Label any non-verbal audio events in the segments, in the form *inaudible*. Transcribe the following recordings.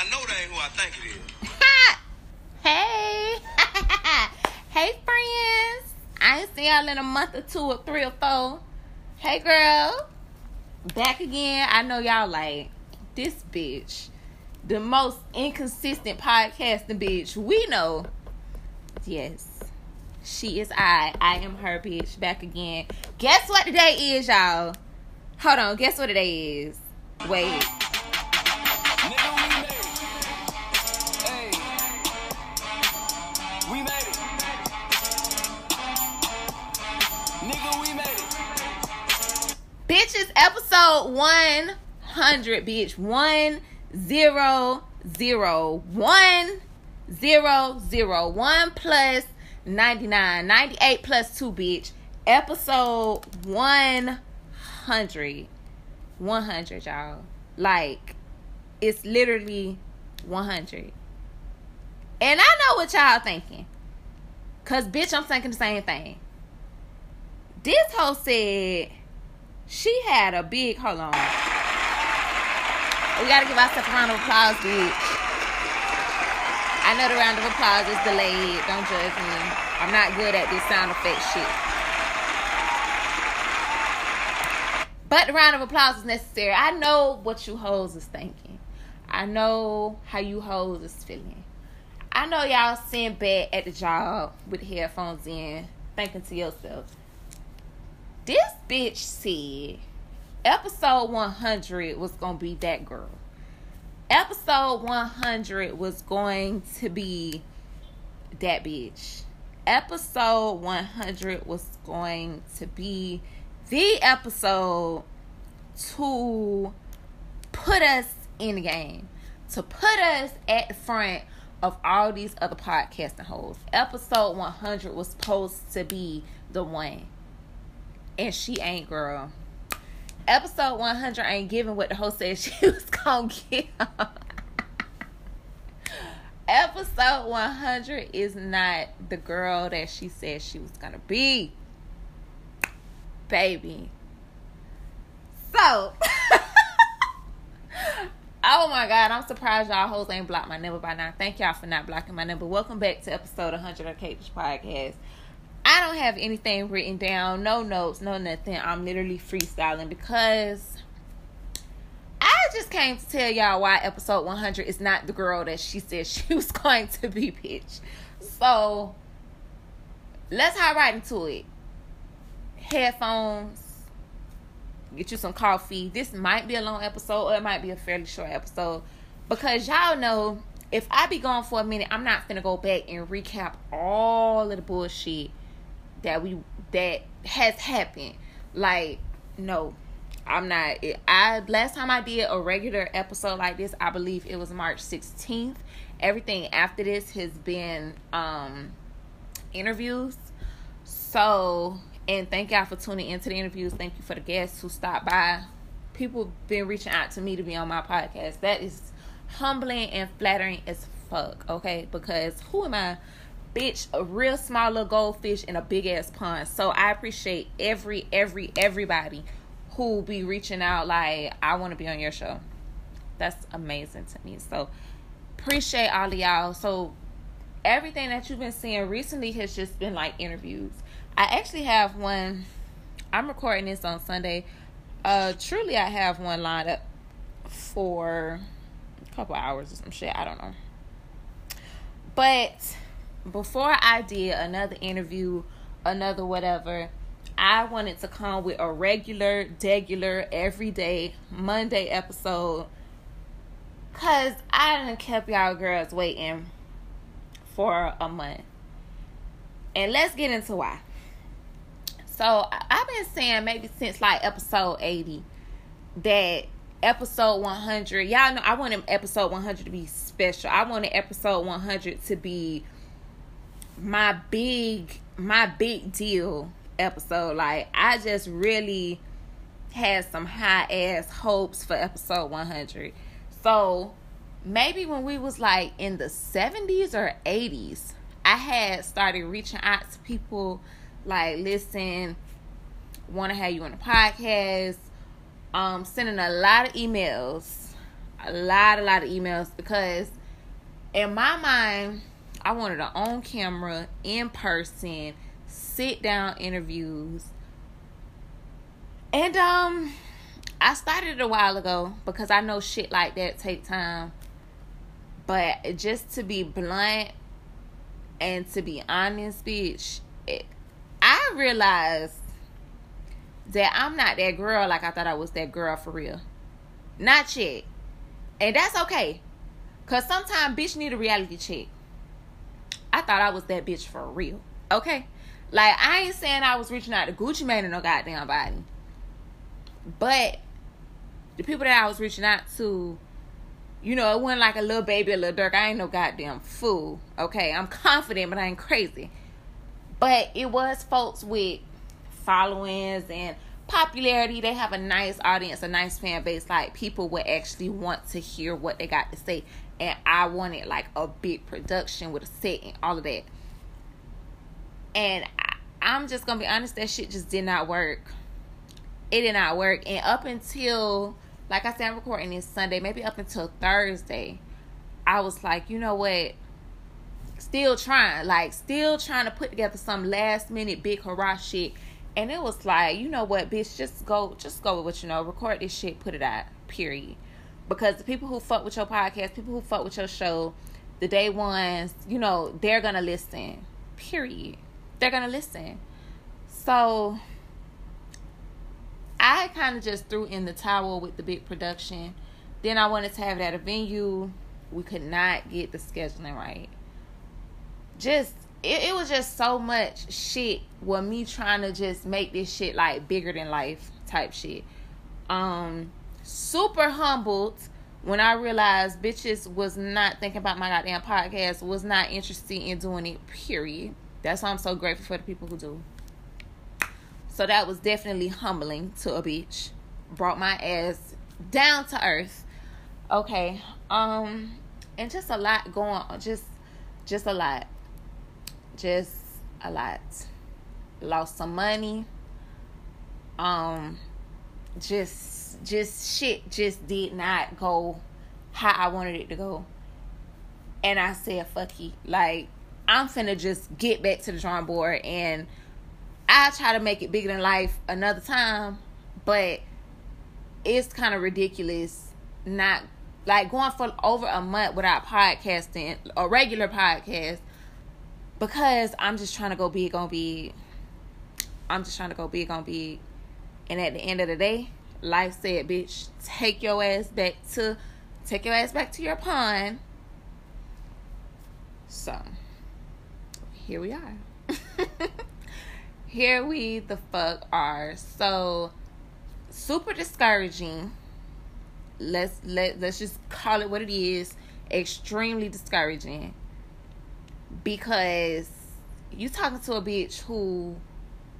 I know that ain't who I think it is. *laughs* hey. *laughs* hey, friends. I ain't seen y'all in a month or two or three or four. Hey, girl. Back again. I know y'all like this bitch. The most inconsistent podcasting bitch we know. Yes. She is I. I am her bitch. Back again. Guess what today is, y'all? Hold on. Guess what today is? Wait. Bitches, episode 100, bitch. One zero zero one zero zero one plus 99. 98 plus 2, bitch. Episode 100. 100, y'all. Like, it's literally 100. And I know what y'all thinking. Cause bitch, I'm thinking the same thing. This hoe said she had a big hold on. We gotta give ourselves a round of applause, bitch. I know the round of applause is delayed. Don't judge me. I'm not good at this sound effect shit. But the round of applause is necessary. I know what you hoes is thinking. I know how you hoes is feeling. I know y'all sitting back at the job with headphones in, thinking to yourself, this bitch said episode 100 was going to be that girl. Episode 100 was going to be that bitch. Episode 100 was going to be the episode to put us in the game, to put us at the front of all these other podcasting holes. Episode 100 was supposed to be the one. And she ain't, girl. Episode 100 ain't giving what the host said *laughs* she was gonna give. Episode 100 is not the girl that she said she was gonna be. Baby. So, *laughs* oh my god, I'm surprised y'all hoes ain't blocked my number by now. Thank y'all for not blocking my number. Welcome back to episode 100 of Kate's Podcast. I don't have anything written down, no notes, no nothing. I'm literally freestyling because I just came to tell y'all why episode 100 is not the girl that she said *laughs* she was going to be, bitch. So let's hop right into it. Headphones, get you some coffee. This might be a long episode or it might be a fairly short episode because y'all know if I be gone for a minute, I'm not gonna go back and recap all of the bullshit that we that has happened. Like, no, I'm not. I last time I did a regular episode like this, I believe it was March 16th. Everything after this has been um interviews. So, and thank y'all for tuning into the interviews. Thank you for the guests who stopped by. People been reaching out to me to be on my podcast. That is humbling and flattering as fuck, okay? Because who am I? Bitch, a real small little goldfish in a big ass pond. So I appreciate every, every, everybody who be reaching out like, I want to be on your show. That's amazing to me. So appreciate all of y'all. So everything that you've been seeing recently has just been like interviews. I actually have one. I'm recording this on Sunday. Uh, truly, I have one lined up for a couple hours or some shit. I don't know. But before I did another interview, another whatever, I wanted to come with a regular, regular, everyday Monday episode. Cause I done kept y'all girls waiting for a month. And let's get into why. So I've been saying maybe since like episode 80 that episode 100, y'all know I wanted episode 100 to be special. I wanted episode 100 to be my big my big deal episode. Like I just really had some high ass hopes for episode 100. So maybe when we was like in the 70s or 80s, I had started reaching out to people like, listen, want to have you on a podcast. Um, sending a lot of emails. a lot, a lot of emails because in my mind, I wanted an on camera, in person, sit down interviews. And um I started a while ago because I know shit like that take time. But just to be blunt and to be honest, bitch, it, I realized that I'm not that girl like I thought I was that girl for real. Not yet. And that's okay. Cause sometimes bitch need a reality check. I thought I was that bitch for real. Okay? Like I ain't saying I was reaching out to Gucci Mane and no goddamn body. But the people that I was reaching out to, you know, it wasn't like a little baby, a little dirk. I ain't no goddamn fool. Okay, I'm confident, but I ain't crazy. But it was folks with followings and popularity. They have a nice audience, a nice fan base. Like people would actually want to hear what they got to say. And I wanted like a big production with a set and all of that. And I, I'm just gonna be honest, that shit just did not work. It did not work. And up until like I said, I'm recording this Sunday, maybe up until Thursday, I was like, you know what? Still trying, like, still trying to put together some last minute big hurrah shit. And it was like, you know what, bitch, just go, just go with what you know. Record this shit, put it out, period. Because the people who fuck with your podcast, people who fuck with your show, the day ones, you know, they're gonna listen, period. They're gonna listen. So I kind of just threw in the towel with the big production. Then I wanted to have it at a venue. We could not get the scheduling right. Just it, it was just so much shit with me trying to just make this shit like bigger than life type shit. Um super humbled when I realized bitches was not thinking about my goddamn podcast, was not interested in doing it, period. That's why I'm so grateful for the people who do. So that was definitely humbling to a bitch. Brought my ass down to earth. Okay. Um and just a lot going on. Just just a lot. Just a lot. Lost some money. Um just just shit just did not go how I wanted it to go. And I said, fuck you. Like, I'm finna just get back to the drawing board and I try to make it bigger than life another time, but it's kind of ridiculous not like going for over a month without podcasting a regular podcast because I'm just trying to go big on big. I'm just trying to go big on big. And at the end of the day, life said, bitch, take your ass back to take your ass back to your pond. So here we are. *laughs* here we the fuck are. So super discouraging. Let's let let's just call it what it is. Extremely discouraging. Because you talking to a bitch who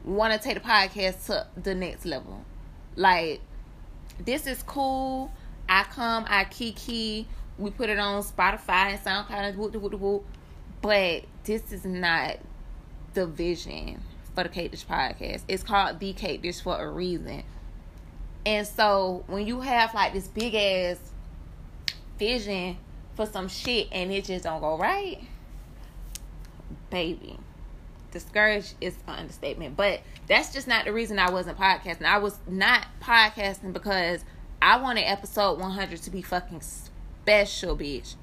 want to take the podcast to the next level. Like this is cool. I come, I kiki. We put it on Spotify and SoundCloud and whoop, whoop, whoop. But this is not the vision for the Cake Dish podcast. It's called the Cake Dish for a reason. And so when you have like this big ass vision for some shit and it just don't go right, baby, discouraged is an understatement. But that's just not the reason I wasn't podcasting. I was not podcasting because I wanted episode 100 to be fucking special, bitch.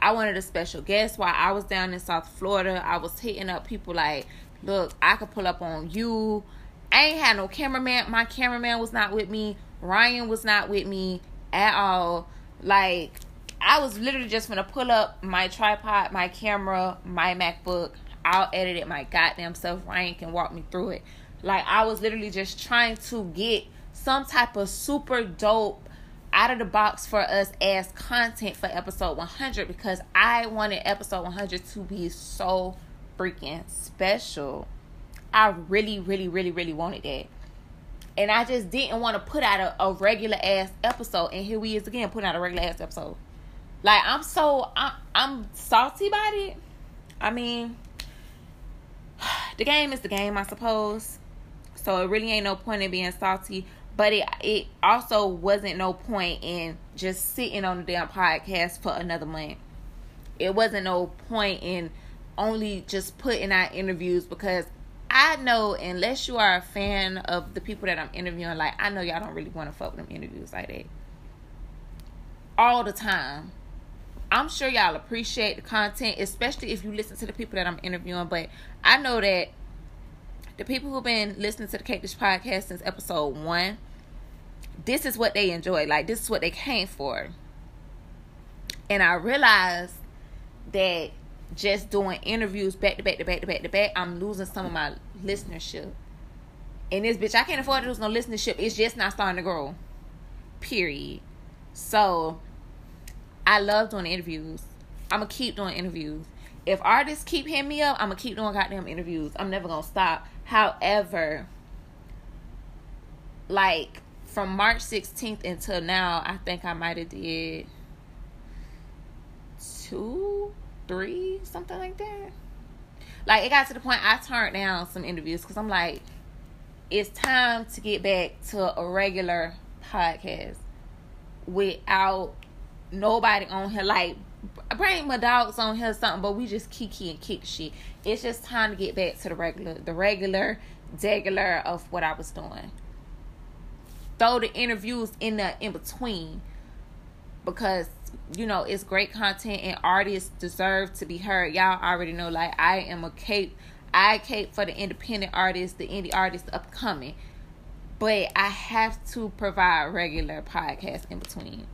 I wanted a special guest while I was down in South Florida. I was hitting up people like, look, I could pull up on you. I ain't had no cameraman. My cameraman was not with me. Ryan was not with me at all. Like, I was literally just gonna pull up my tripod, my camera, my MacBook. I'll edit it my goddamn self. Ryan can walk me through it. Like, I was literally just trying to get some type of super dope out of the box for us as content for episode 100 because I wanted episode 100 to be so freaking special. I really, really, really, really wanted that. And I just didn't want to put out a, a regular ass episode. And here we is again putting out a regular ass episode. Like I'm so I'm, I'm salty about it. I mean, *sighs* the game is the game, I suppose. So it really ain't no point in being salty. But it it also wasn't no point in just sitting on the damn podcast for another month. It wasn't no point in only just putting out interviews because I know unless you are a fan of the people that I'm interviewing, like I know y'all don't really want to fuck with them interviews like that. All the time. I'm sure y'all appreciate the content, especially if you listen to the people that I'm interviewing. But I know that the people who've been listening to the Cake Dish podcast since episode one, this is what they enjoy. Like this is what they came for. And I realized that just doing interviews back to back to back to back to back, I'm losing some of my listenership. And this bitch, I can't afford to lose no listenership. It's just not starting to grow. Period. So I love doing interviews. I'm gonna keep doing interviews. If artists keep hitting me up, I'm gonna keep doing goddamn interviews. I'm never gonna stop. However, like from March 16th until now, I think I might have did two, three, something like that. Like it got to the point I turned down some interviews because I'm like, it's time to get back to a regular podcast without nobody on here. Like bring my dogs on here something, but we just kiki and kick shit. It's just time to get back to the regular, the regular, regular of what I was doing. Throw the interviews in the in between because you know it's great content and artists deserve to be heard. Y'all already know like I am a cape I cape for the independent artists, the indie artists upcoming. But I have to provide regular podcasts in between.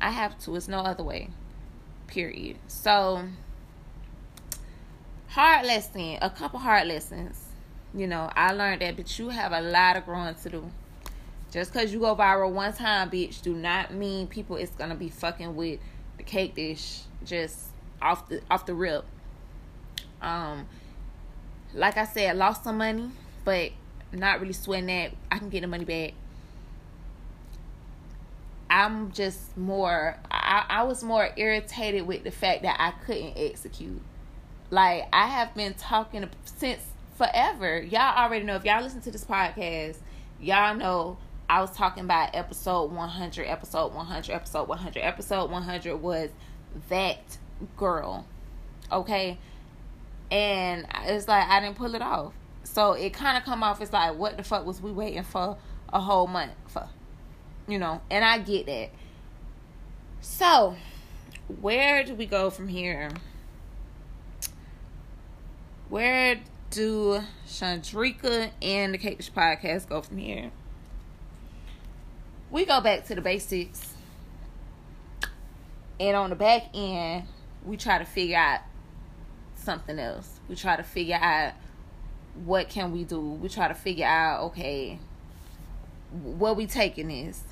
I have to. It's no other way. Period. So hard lesson, a couple hard lessons. You know, I learned that but you have a lot of growing to do. Just cause you go viral one time, bitch, do not mean people is gonna be fucking with the cake dish just off the off the rip. Um, like I said, lost some money, but not really sweating that. I can get the money back. I'm just more. I, I was more irritated with the fact that I couldn't execute. Like I have been talking since forever. Y'all already know if y'all listen to this podcast, y'all know I was talking about episode 100, episode 100, episode 100. Episode 100 was that girl. Okay? And it's like I didn't pull it off. So it kind of come off as like what the fuck was we waiting for a whole month for? You know, and I get that. So, where do we go from here? Where do ShaunDrika and the Cake Podcast go from here? we go back to the basics. And on the back end, we try to figure out something else. We try to figure out what can we do. We try to figure out, okay, what we taking is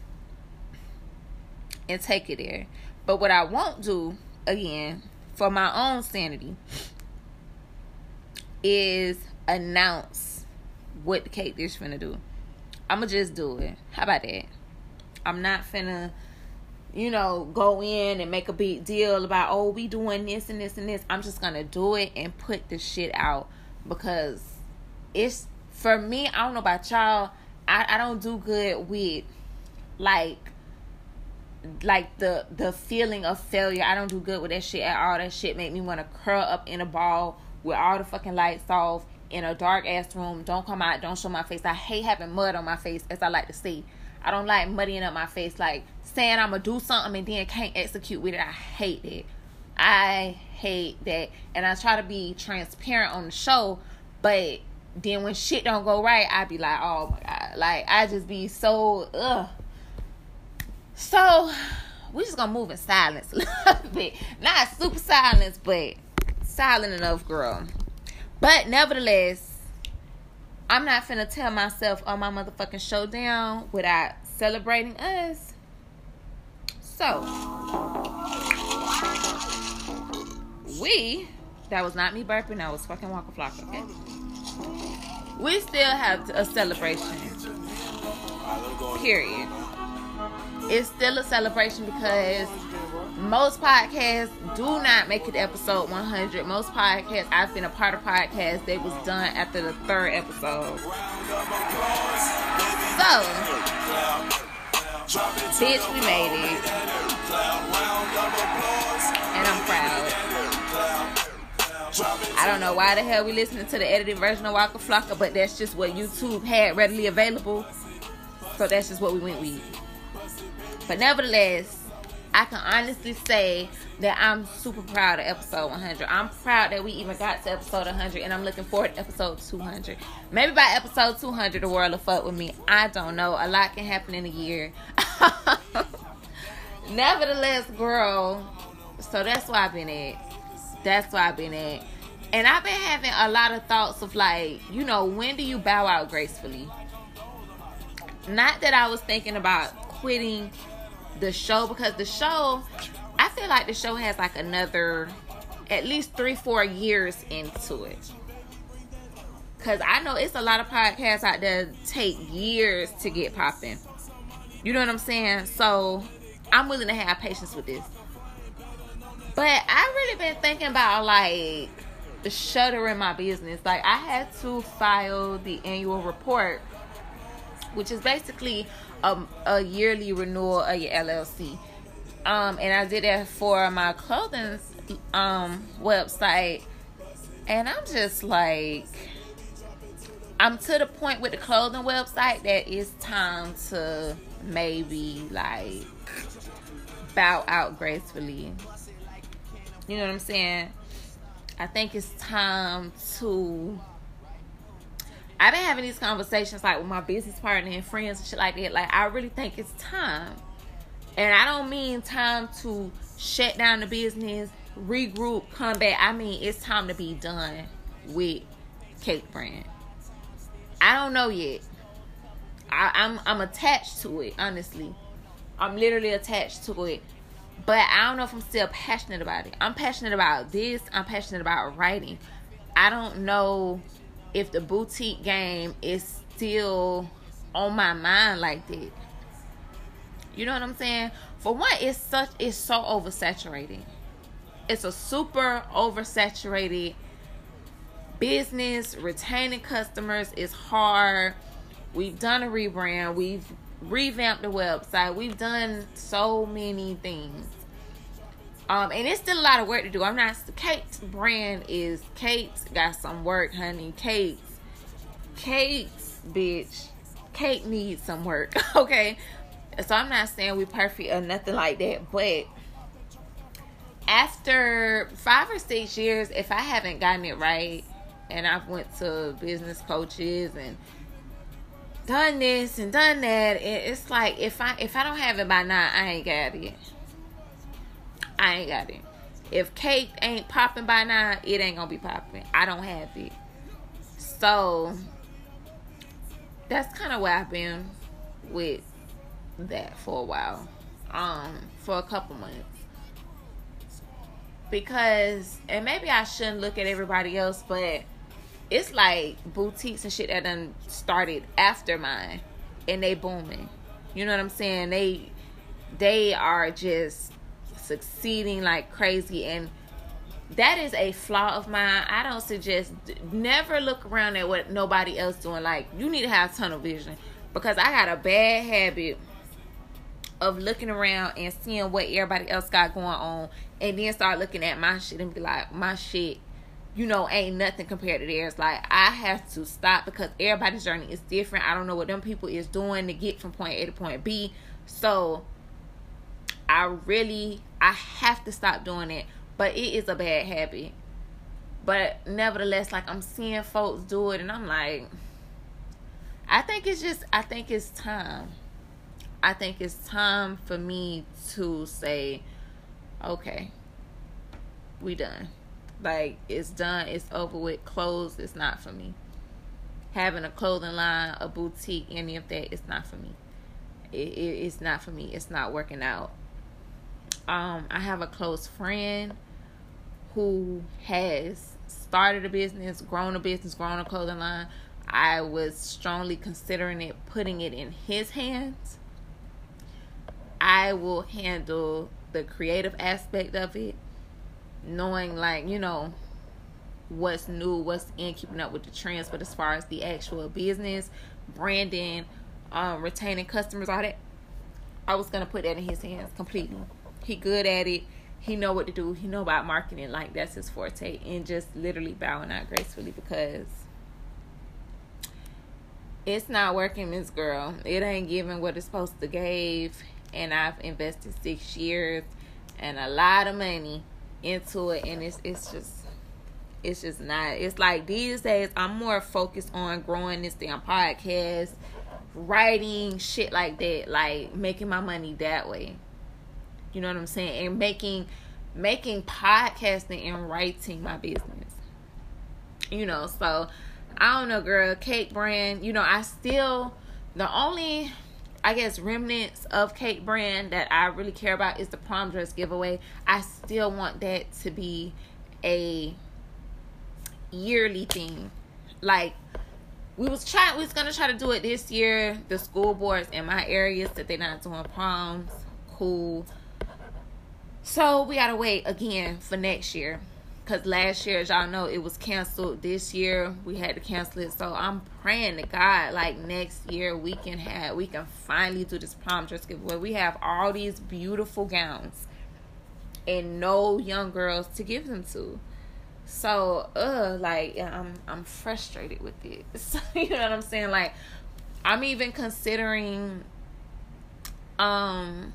and take it there. But what I won't do again for my own sanity is announce what the cake dish finna do. I'ma just do it. How about that? I'm not finna, you know, go in and make a big deal about, oh, we doing this and this and this. I'm just gonna do it and put the shit out because it's for me, I don't know about y'all. I, I don't do good with like like the the feeling of failure. I don't do good with that shit at all. That shit make me want to curl up in a ball with all the fucking lights off in a dark ass room. Don't come out. Don't show my face. I hate having mud on my face, as I like to see. I don't like muddying up my face, like saying I'm gonna do something and then can't execute with it. I hate it. I hate that, and I try to be transparent on the show, but then when shit don't go right, I be like, oh my god, like I just be so ugh. So we just gonna move in silence *laughs* a little bit, not super silence, but silent enough, girl. But nevertheless, I'm not finna tell myself on my motherfucking showdown without celebrating us. So, we, that was not me burping, that was fucking Waka Flocka, okay? We still have a celebration. Period. It's still a celebration because most podcasts do not make it episode 100. Most podcasts, I've been a part of podcasts that was done after the third episode. So, bitch, we made it. And I'm proud. I don't know why the hell we listening to the edited version of Waka Flocka, but that's just what YouTube had readily available. So that's just what we went with. But nevertheless, I can honestly say that I'm super proud of episode 100. I'm proud that we even got to episode 100, and I'm looking forward to episode 200. Maybe by episode 200, the world will fuck with me. I don't know. A lot can happen in a year. *laughs* Nevertheless, girl. So that's why I've been at. That's why I've been at. And I've been having a lot of thoughts of like, you know, when do you bow out gracefully? Not that I was thinking about quitting the show because the show I feel like the show has like another at least three, four years into it. Cause I know it's a lot of podcasts out there take years to get popping. You know what I'm saying? So I'm willing to have patience with this. But I really been thinking about like the shuttering my business. Like I had to file the annual report, which is basically a, a yearly renewal of your LLC. Um, and I did that for my clothing um website, and I'm just like, I'm to the point with the clothing website that it's time to maybe like bow out gracefully. You know what I'm saying? I think it's time to. I've been having these conversations like with my business partner and friends and shit like that. Like, I really think it's time. And I don't mean time to shut down the business, regroup, come back. I mean, it's time to be done with Cake Brand. I don't know yet. I, I'm I'm attached to it, honestly. I'm literally attached to it. But I don't know if I'm still passionate about it. I'm passionate about this. I'm passionate about writing. I don't know if the boutique game is still on my mind like that. You know what I'm saying? For one, it's such it's so oversaturated. It's a super oversaturated business. Retaining customers is hard. We've done a rebrand. We've revamped the website. We've done so many things. Um, and it's still a lot of work to do. I'm not Cake's brand is Cake's got some work, honey. Cake's Cake's bitch. Cake needs some work. *laughs* okay. So I'm not saying we perfect or nothing like that, but after five or six years, if I haven't gotten it right, and I've went to business coaches and done this and done that, it's like if I if I don't have it by now, I ain't got it. I ain't got it. If cake ain't popping by now, it ain't gonna be popping. I don't have it. So that's kind of where I've been with that for a while. Um, for a couple months. Because and maybe I shouldn't look at everybody else, but it's like boutiques and shit that done started after mine and they booming. You know what I'm saying? They they are just succeeding like crazy and that is a flaw of mine. I don't suggest never look around at what nobody else doing. Like you need to have tunnel vision because I got a bad habit of looking around and seeing what everybody else got going on and then start looking at my shit and be like, my shit, you know, ain't nothing compared to theirs. Like I have to stop because everybody's journey is different. I don't know what them people is doing to get from point A to point B. So I really I have to stop doing it. But it is a bad habit. But nevertheless, like I'm seeing folks do it and I'm like I think it's just I think it's time. I think it's time for me to say, okay, we done. Like it's done, it's over with, clothes, it's not for me. Having a clothing line, a boutique, any of that, it's not for me. It, it, it's not for me. It's not working out. Um, I have a close friend who has started a business, grown a business, grown a clothing line. I was strongly considering it, putting it in his hands. I will handle the creative aspect of it, knowing like, you know, what's new, what's in, keeping up with the trends. But as far as the actual business, branding, um, retaining customers, all that. I was gonna put that in his hands completely. He good at it. He know what to do. He know about marketing. Like that's his forte. And just literally bowing out gracefully because it's not working, Miss Girl. It ain't giving what it's supposed to give. And I've invested six years and a lot of money into it, and it's it's just it's just not. It's like these days I'm more focused on growing this damn podcast, writing shit like that, like making my money that way. You know what I'm saying? And making making podcasting and writing my business. You know, so I don't know, girl. Cake brand. You know, I still the only I guess remnants of cake brand that I really care about is the prom dress giveaway. I still want that to be a yearly thing. Like we was trying we was gonna try to do it this year. The school boards in my areas that they're not doing proms. Cool. So we gotta wait again for next year because last year, as y'all know, it was canceled. This year, we had to cancel it. So I'm praying to God, like next year, we can have, we can finally do this prom dress giveaway. We have all these beautiful gowns, and no young girls to give them to. So, uh, like I'm, I'm frustrated with it. *laughs* So, you know what I'm saying? Like, I'm even considering. Um,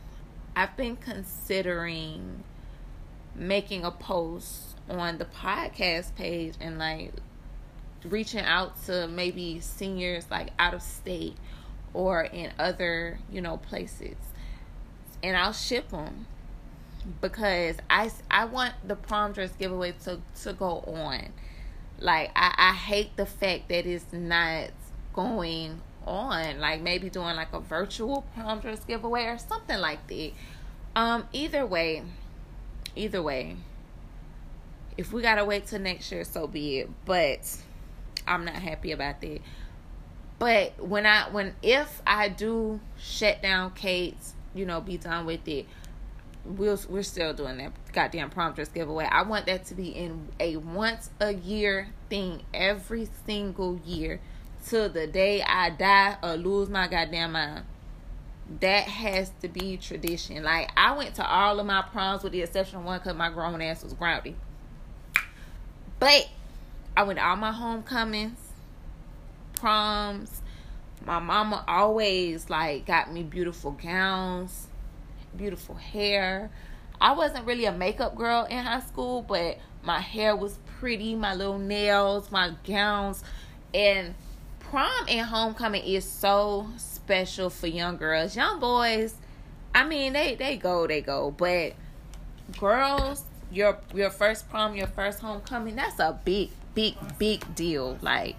I've been considering making a post on the podcast page and like reaching out to maybe seniors like out of state or in other you know places. And i'll ship them because i i want the prom dress giveaway to to go on. Like i i hate the fact that it's not going on like maybe doing like a virtual prom dress giveaway or something like that um either way either way if we gotta wait till next year, so be it. But I'm not happy about that. But when I when if I do shut down Cake's, you know, be done with it, we'll we're still doing that goddamn prom dress giveaway. I want that to be in a once a year thing every single year till the day I die or lose my goddamn mind. That has to be tradition. Like I went to all of my proms with the exception of one because my grown ass was grounded. But I went to all my homecomings, proms. My mama always like got me beautiful gowns, beautiful hair. I wasn't really a makeup girl in high school, but my hair was pretty, my little nails, my gowns, and prom and homecoming is so special for young girls. Young boys, I mean, they they go, they go, but girls your your first prom, your first homecoming, that's a big, big, big deal. Like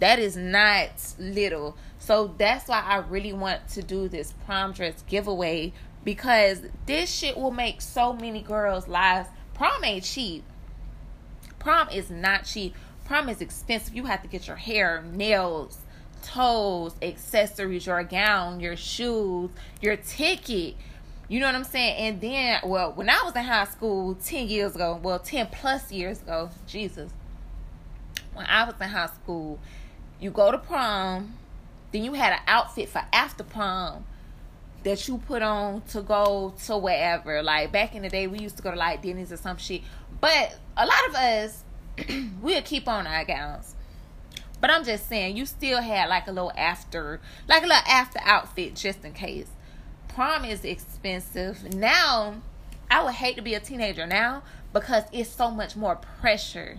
that is not little. So that's why I really want to do this prom dress giveaway because this shit will make so many girls' lives. Prom ain't cheap. Prom is not cheap. Prom is expensive. You have to get your hair, nails, toes, accessories, your gown, your shoes, your ticket. You know what I'm saying? And then, well, when I was in high school 10 years ago, well, 10 plus years ago, Jesus, when I was in high school, you go to prom, then you had an outfit for after prom that you put on to go to wherever. Like back in the day, we used to go to like Denny's or some shit. But a lot of us, *clears throat* we'll keep on our gowns. But I'm just saying, you still had like a little after, like a little after outfit just in case prom is expensive. Now, I would hate to be a teenager now because it's so much more pressure.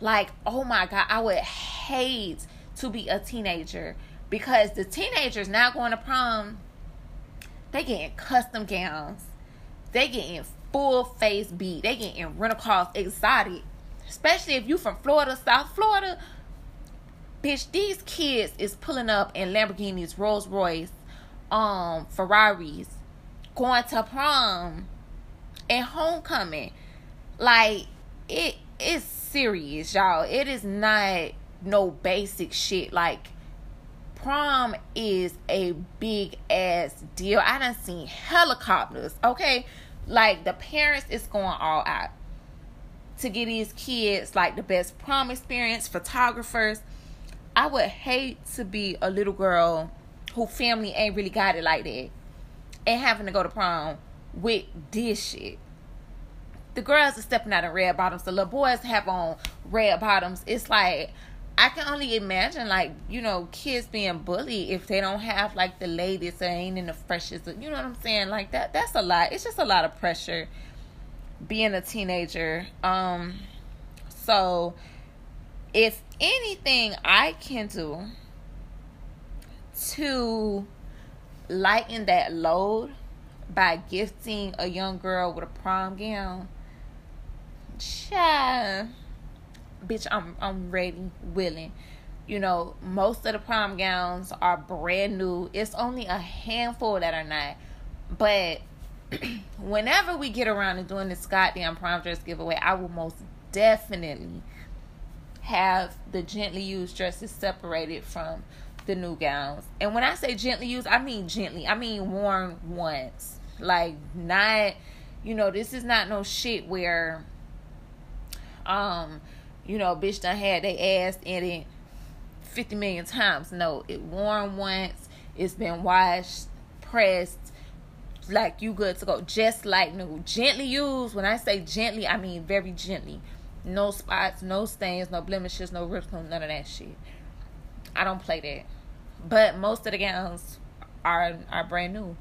Like, oh my God, I would hate to be a teenager because the teenagers now going to prom, they getting custom gowns, they getting full face beat, they getting rental cars exotic. Especially if you from Florida, South Florida. Bitch, these kids is pulling up in Lamborghinis, Rolls Royce, um Ferraris, going to prom and homecoming. Like it is serious, y'all. It is not no basic shit. Like prom is a big ass deal. I done seen helicopters, okay? Like the parents is going all out to get these kids like the best prom experience, photographers. I would hate to be a little girl who family ain't really got it like that and having to go to prom with this shit. The girls are stepping out in red bottoms. The little boys have on red bottoms. It's like I can only imagine, like you know, kids being bullied if they don't have like the latest or ain't in the freshest. You know what I'm saying? Like that. That's a lot. It's just a lot of pressure being a teenager. Um, so if anything I can do to lighten that load by gifting a young girl with a prom gown, child, bitch, I'm I'm ready, willing. You know, most of the prom gowns are brand new. It's only a handful that are not. But *clears throat* whenever we get around to doing this goddamn prom dress giveaway, I will most definitely have the gently used dresses separated from the new gowns. And when I say gently used, I mean gently. I mean worn once. Like not you know, this is not no shit where um, you know, bitch done had they ass in it fifty million times. No, it worn once, it's been washed, pressed, like you good to go. Just like new. Gently used. When I say gently, I mean very gently. No spots, no stains, no blemishes, no rips, no none of that shit. I don't play that. But most of the gowns are are brand new.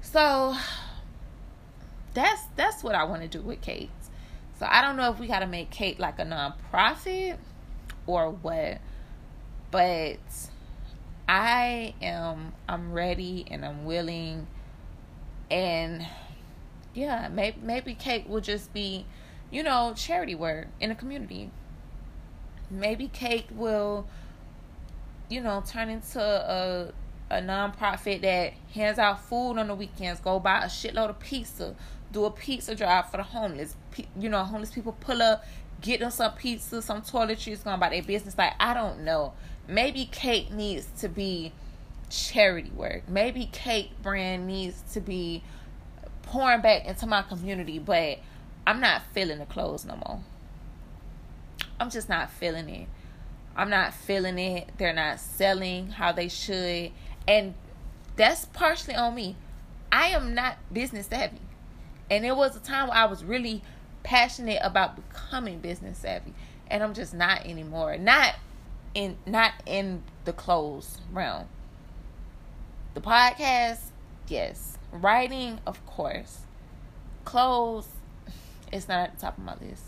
So that's that's what I want to do with Cake. So I don't know if we gotta make Cake like a nonprofit or what. But I am I'm ready and I'm willing and yeah, maybe maybe Cake will just be, you know, charity work in the community. Maybe Cake will you know, turn into a a nonprofit that hands out food on the weekends. Go buy a shitload of pizza. Do a pizza drive for the homeless. You know, homeless people pull up, get them some pizza, some toiletries, going about their business. Like I don't know. Maybe Cake needs to be charity work. Maybe Cake brand needs to be pouring back into my community, but I'm not feeling the clothes no more. I'm just not feeling it. I'm not feeling it. They're not selling how they should. And that's partially on me. I am not business savvy. And it was a time where I was really passionate about becoming business savvy. And I'm just not anymore. Not in not in the clothes realm. The podcast, yes. Writing, of course. Clothes, it's not at the top of my list.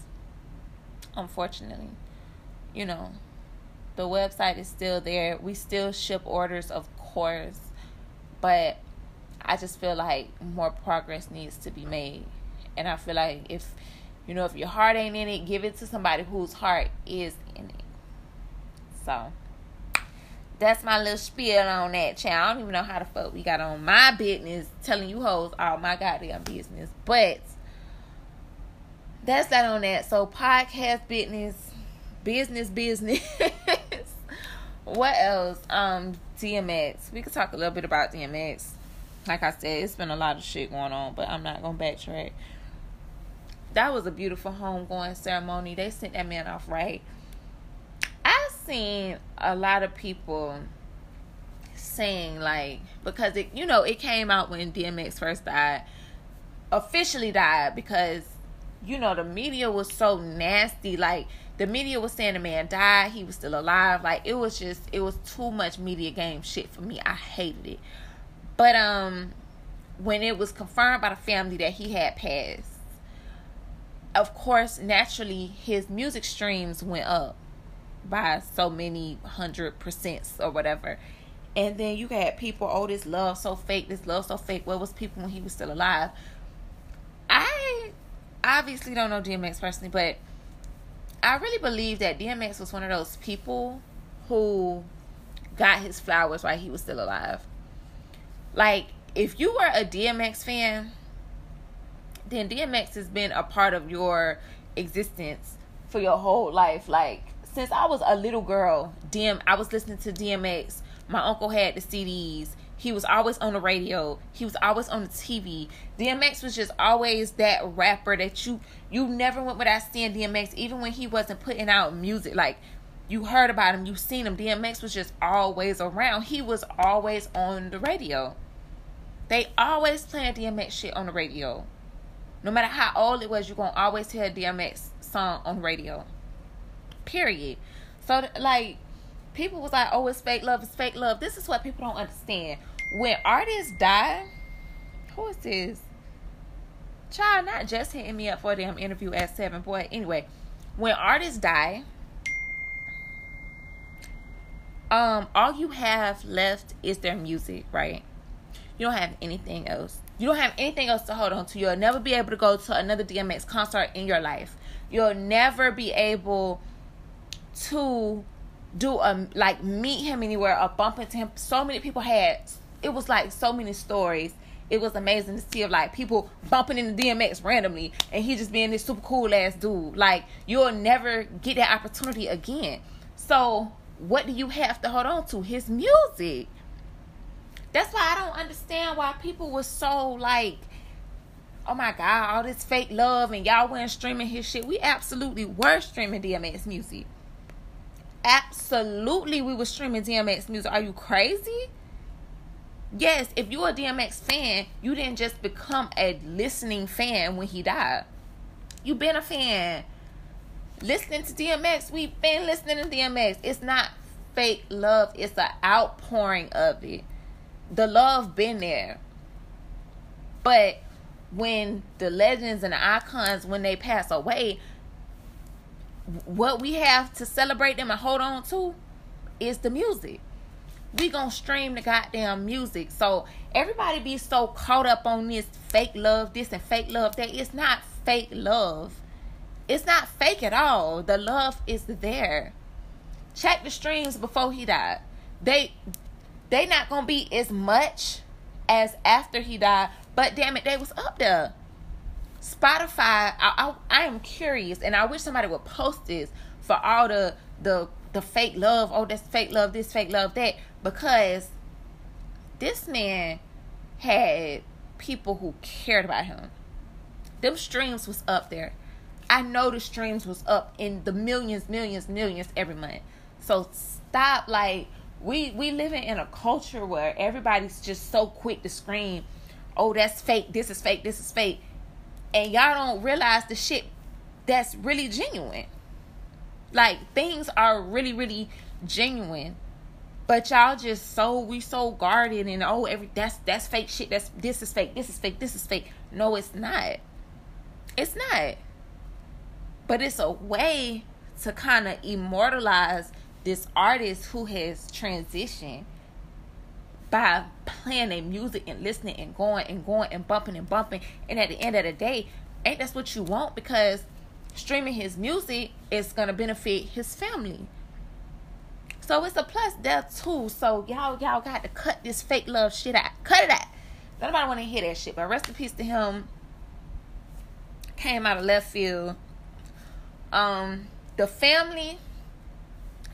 Unfortunately. You know, the website is still there. We still ship orders, of course, but I just feel like more progress needs to be made. And I feel like if you know if your heart ain't in it, give it to somebody whose heart is in it. So that's my little spiel on that, child. I don't even know how the fuck we got on my business telling you hoes all my goddamn business. But that's that on that. So podcast business, business, business. *laughs* what else? Um, DMX. We could talk a little bit about DMX. Like I said, it's been a lot of shit going on, but I'm not gonna backtrack. That was a beautiful homegoing ceremony. They sent that man off right. I've seen a lot of people saying like because it you know it came out when DMX first died, officially died because you know the media was so nasty like the media was saying the man died, he was still alive. Like it was just it was too much media game shit for me. I hated it. But um when it was confirmed by the family that he had passed, of course, naturally his music streams went up by so many hundred percents or whatever. And then you had people, oh, this love so fake, this love so fake. Where was people when he was still alive? I obviously don't know DMX personally, but I really believe that DMX was one of those people who got his flowers while he was still alive. Like, if you were a DMX fan, then DMX has been a part of your existence for your whole life. Like, since I was a little girl, DM I was listening to DMX. My uncle had the CDs. He was always on the radio. He was always on the TV. DMX was just always that rapper that you you never went without seeing DMX, even when he wasn't putting out music. Like you heard about him, you seen him. DMX was just always around. He was always on the radio. They always playing DMX shit on the radio. No matter how old it was, you're gonna always hear DMX song on radio. Period. So like people was like, oh, it's fake love, it's fake love. This is what people don't understand. When artists die, who is this? Child, not just hitting me up for a damn interview at seven. Boy, anyway, when artists die, um, all you have left is their music, right? You don't have anything else. You don't have anything else to hold on to. You'll never be able to go to another DMX concert in your life. You'll never be able to do a like meet him anywhere or bump into him. So many people had it was like so many stories. It was amazing to see of like people bumping into DMX randomly and he just being this super cool ass dude. Like you'll never get that opportunity again. So what do you have to hold on to? His music. That's why I don't understand why people were so like, oh my god, all this fake love and y'all weren't streaming his shit. We absolutely were streaming DMX music. Absolutely, we were streaming DMX music. Are you crazy? Yes, if you're a DMX fan, you didn't just become a listening fan when he died. You've been a fan. Listening to DMX, we've been listening to DMX. It's not fake love, it's an outpouring of it. The love been there. But when the legends and the icons when they pass away, what we have to celebrate them and hold on to is the music. We gonna stream the goddamn music. So everybody be so caught up on this fake love, this and fake love that. It's not fake love. It's not fake at all. The love is there. Check the streams before he died. They they not gonna be as much as after he died, but damn it, they was up there. Spotify, I, I, I am curious, and I wish somebody would post this for all the the the fake love. Oh, that's fake love. This fake love. That because this man had people who cared about him. Them streams was up there. I know the streams was up in the millions, millions, millions every month. So stop like we we living in a culture where everybody's just so quick to scream, "Oh, that's fake. This is fake. This is fake." And y'all don't realize the shit that's really genuine. Like things are really, really genuine. But y'all just so we so guarded and oh every that's that's fake shit. That's this is fake, this is fake, this is fake. No, it's not. It's not. But it's a way to kind of immortalize this artist who has transitioned by playing their music and listening and going and going and bumping and bumping. And at the end of the day, ain't that's what you want because streaming his music is gonna benefit his family. So it's a plus there too. So y'all y'all got to cut this fake love shit out. Cut it out. Nobody wanna hear that shit. But rest in peace to him. Came out of left field. Um the family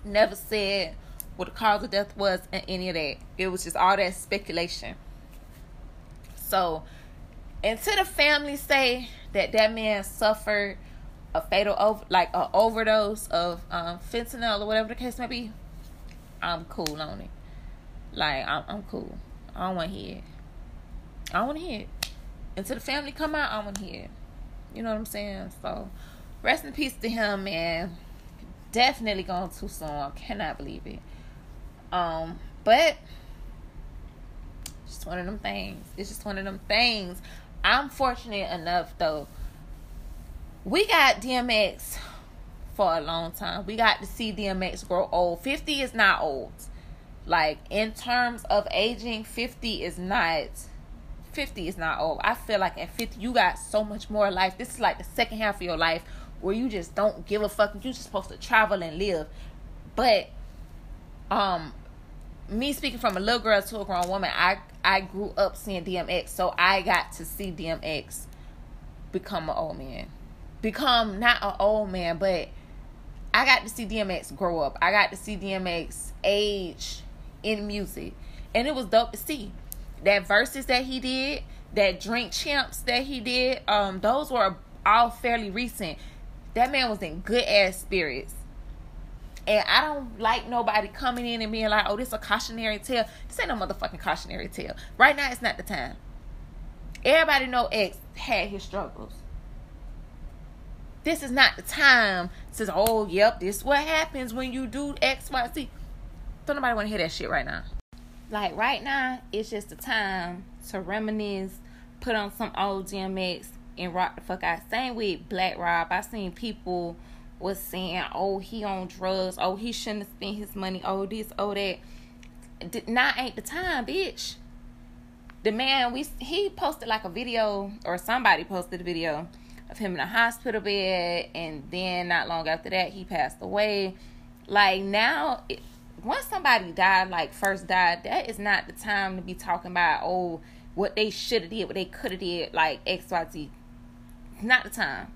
never said what the cause of death was and any of that. It was just all that speculation. So, until the family say that that man suffered a fatal over, like a overdose of um, fentanyl or whatever the case may be, I'm cool on it. Like I'm, I'm cool. I don't want to hear it. I don't want to hear it. Until the family come out, I want to hear it. You know what I'm saying? So, rest in peace to him, man. Definitely gone too soon. I cannot believe it. Um, but just one of them things. It's just one of them things. I'm fortunate enough though. We got DMX for a long time. We got to see DMX grow old. 50 is not old. Like in terms of aging, 50 is not 50 is not old. I feel like at 50 you got so much more life. This is like the second half of your life where you just don't give a fuck. You're just supposed to travel and live. But um me speaking from a little girl to a grown woman, I I grew up seeing DMX, so I got to see DMX become an old man, become not an old man, but I got to see DMX grow up. I got to see DMX age in music, and it was dope to see that verses that he did, that drink champs that he did. Um, those were all fairly recent. That man was in good ass spirits And I don't like nobody coming in and being like, oh, this a cautionary tale. This ain't no motherfucking cautionary tale. Right now, it's not the time. Everybody know X had his struggles. This is not the time to oh, yep, this is what happens when you do X, Y, Z. Don't nobody want to hear that shit right now. Like right now, it's just the time to reminisce, put on some old DMX, and rock the fuck out. Same with Black Rob. I seen people was saying, "Oh, he on drugs. Oh, he shouldn't have spent his money. Oh, this, oh that." Now ain't the time, bitch. The man we he posted like a video or somebody posted a video of him in a hospital bed, and then not long after that he passed away. Like now, it, once somebody died, like first died, that is not the time to be talking about oh what they should have did, what they could have did, like X Y Z. Not the time.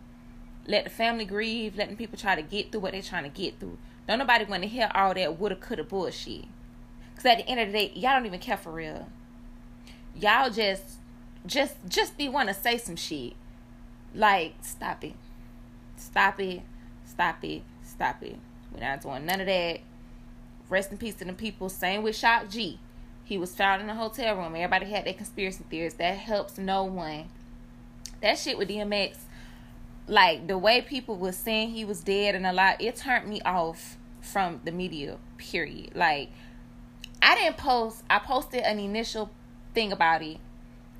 Let the family grieve. Letting people try to get through what they're trying to get through. Don't nobody want to hear all that woulda, coulda, bullshit. Cause at the end of the day, y'all don't even care for real. Y'all just, just, just be want to say some shit. Like, stop it, stop it, stop it, stop it. We're not doing none of that. Rest in peace to the people. Same with Shock G. He was found in a hotel room. Everybody had their conspiracy theories. That helps no one. That shit with DMX, like the way people was saying he was dead and alive, it turned me off from the media. Period. Like I didn't post. I posted an initial thing about it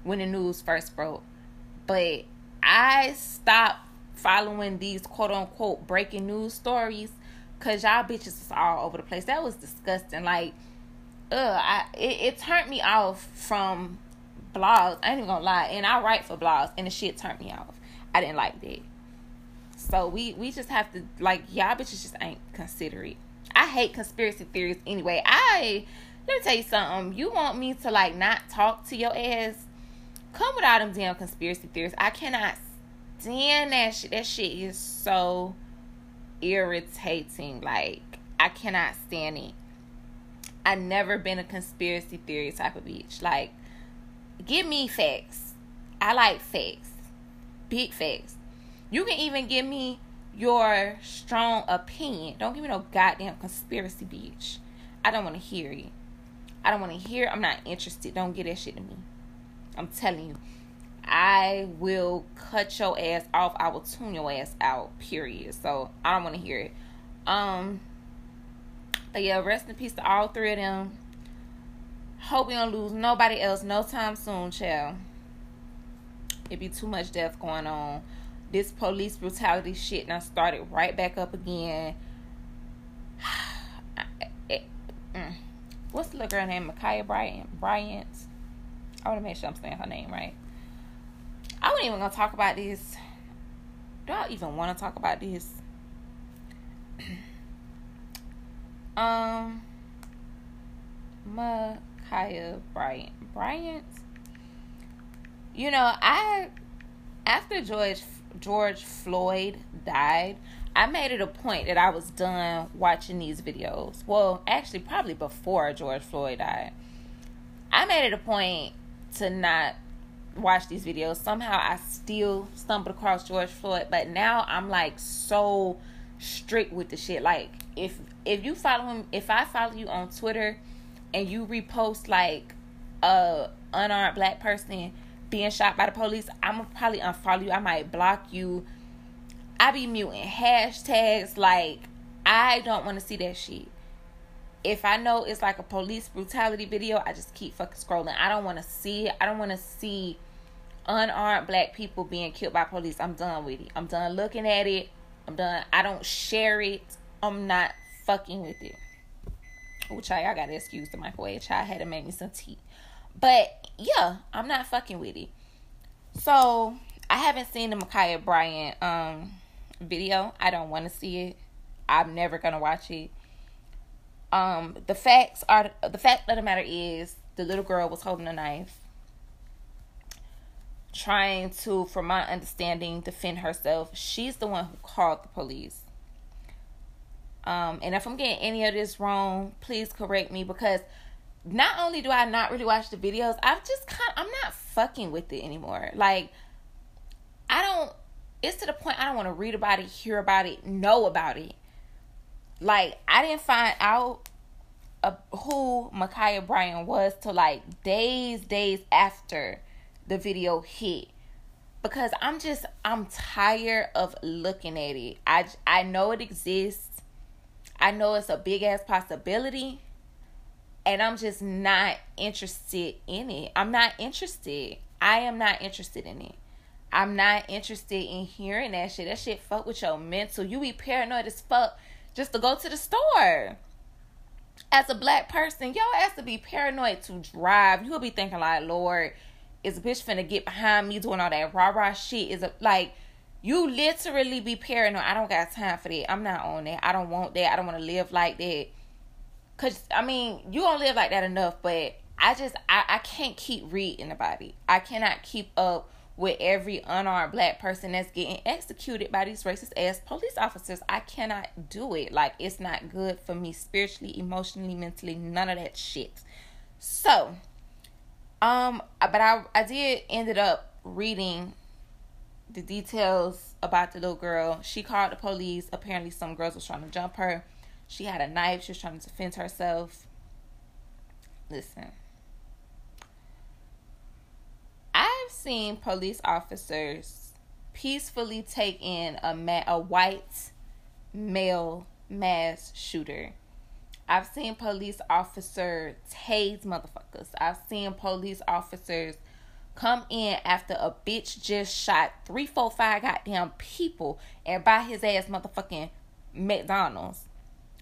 when the news first broke, but I stopped following these quote unquote breaking news stories because y'all bitches is all over the place. That was disgusting. Like, ugh, I it, it turned me off from blogs. I ain't even gonna lie, and I write for blogs, and the shit turned me off. I didn't like that. So we we just have to like y'all bitches just ain't considerate. I hate conspiracy theories anyway. I let me tell you something. You want me to like not talk to your ass? Come with all them damn conspiracy theories. I cannot stand that shit. That shit is so irritating. Like I cannot stand it. I never been a conspiracy theory type of bitch. Like, give me facts. I like facts. Big facts. You can even give me your strong opinion. Don't give me no goddamn conspiracy, bitch. I don't want to hear it. I don't want to hear. I'm not interested. Don't get that shit to me. I'm telling you. I will cut your ass off. I will tune your ass out. Period. So I don't want to hear it. Um. But yeah, rest in peace to all three of them. Hope we don't lose nobody else no time soon, child. It be too much death going on. This police brutality shit and I started right back up again. *sighs* Mm. What's the little girl name? Ma'Khia Bryant. Bryant. I want to make sure I'm saying her name right. I wasn't even gonna talk about this. Do I even want to talk about this? *clears throat* um, Ma'Khia Bryant. Bryant. You know, I after George George Floyd died, I made it a point that I was done watching these videos. Well, actually, probably before George Floyd died, I made it a point to not watch these videos. Somehow, I still stumbled across George Floyd, but now I'm like so strict with the shit. Like, if if you follow him, if I follow you on Twitter, and you repost like a unarmed black person being shot by the police, I'm probably unfollow you. I might block you. I be muting hashtags. Like, I don't want to see that shit. If I know it's like a police brutality video, I just keep fucking scrolling. I don't want to see it. I don't want to see unarmed black people being killed by police. I'm done with it. I'm done looking at it. I'm done. I don't share it. I'm not fucking with it. Which I, I gotta excuse the microwave. Child had to make me some tea. But yeah, I'm not fucking with it. So I haven't seen the Ma'Khia Bryant um video. I don't want to see it. I'm never gonna watch it. Um, the facts are the fact of the matter is the little girl was holding a knife, trying to, from my understanding, defend herself. She's the one who called the police. Um, and if I'm getting any of this wrong, please correct me because not only do I not really watch the videos, I've just kind I'm not fucking with it anymore. Like I don't it's to the point I don't want to read about it, hear about it, know about it. like I didn't find out uh, who Ma'Khia Bryant was till like days, days after the video hit. Because I'm just I'm tired of looking at it. I I know it exists. I know it's a big ass possibility. And I'm just not interested in it. I'm not interested. I am not interested in it. I'm not interested in hearing that shit. That shit fuck with your mental. You be paranoid as fuck just to go to the store. As a black person, your ass to be paranoid to drive. You'll be thinking like, Lord, is a bitch finna get behind me doing all that rah rah shit? Is it like you literally be paranoid? I don't got time for that. I'm not on that. I don't want that. I don't want to live like that. Cause I mean, you don't live like that enough, but I just I, I can't keep reading about it. I cannot keep up with every unarmed black person that's getting executed by these racist ass police officers. I cannot do it. Like it's not good for me spiritually, emotionally, mentally, none of that shit. So, um, but I I did ended up reading the details about the little girl. She called the police. Apparently, some girls was trying to jump her. She had a knife. She was trying to defend herself. Listen. I've seen police officers peacefully take in a ma- a white male mass shooter. I've seen police officers tase motherfuckers. I've seen police officers come in after a bitch just shot three, four, five goddamn people and buy his ass motherfucking McDonald's,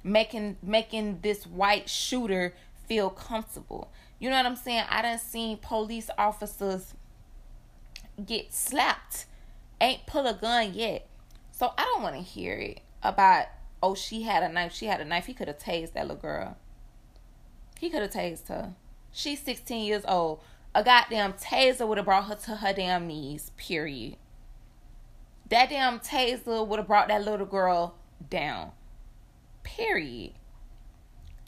making making this white shooter feel comfortable. You know what I'm saying? I done seen police officers get slapped, ain't pull a gun yet. So I don't want to hear it about oh she had a knife, she had a knife. He could have tased that little girl. He could have tased her. She's 16 years old. A goddamn taser would have brought her to her damn knees. Period. That damn taser would have brought that little girl down. Period.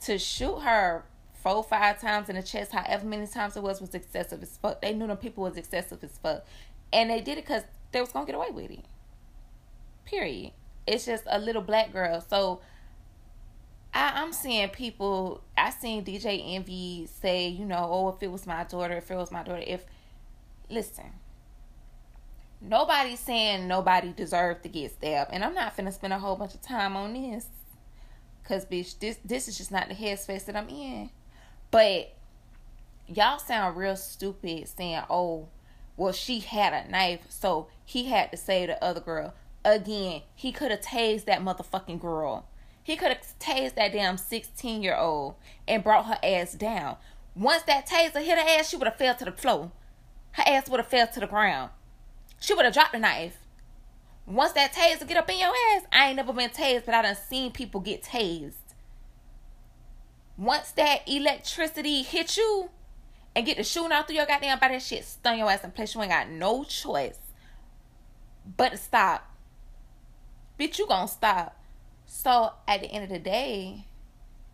To shoot her four, five times in the chest, however many times it was, was excessive as fuck. They knew the people was excessive as fuck. And they did it because they was going to get away with it. Period. It's just a little black girl. So I, I'm seeing people, I seen DJ Envy say, you know, oh, if it was my daughter, if it was my daughter, if, listen, nobody's saying nobody deserved to get stabbed. And I'm not finna spend a whole bunch of time on this. Cause bitch, this this is just not the headspace that I'm in. But y'all sound real stupid saying, oh, well, she had a knife, so he had to save the other girl. Again, he could have tased that motherfucking girl. He could have tased that damn 16 year old and brought her ass down. Once that taser hit her ass, she would have fell to the floor. Her ass would have fell to the ground. She would have dropped the knife. Once that taser get up in your ass, I ain't never been tased, but I done seen people get tased once that electricity hit you and get the shooting out through your goddamn body, that shit stun your ass in place. You ain't got no choice but to stop. Bitch, you gonna stop. So at the end of the day,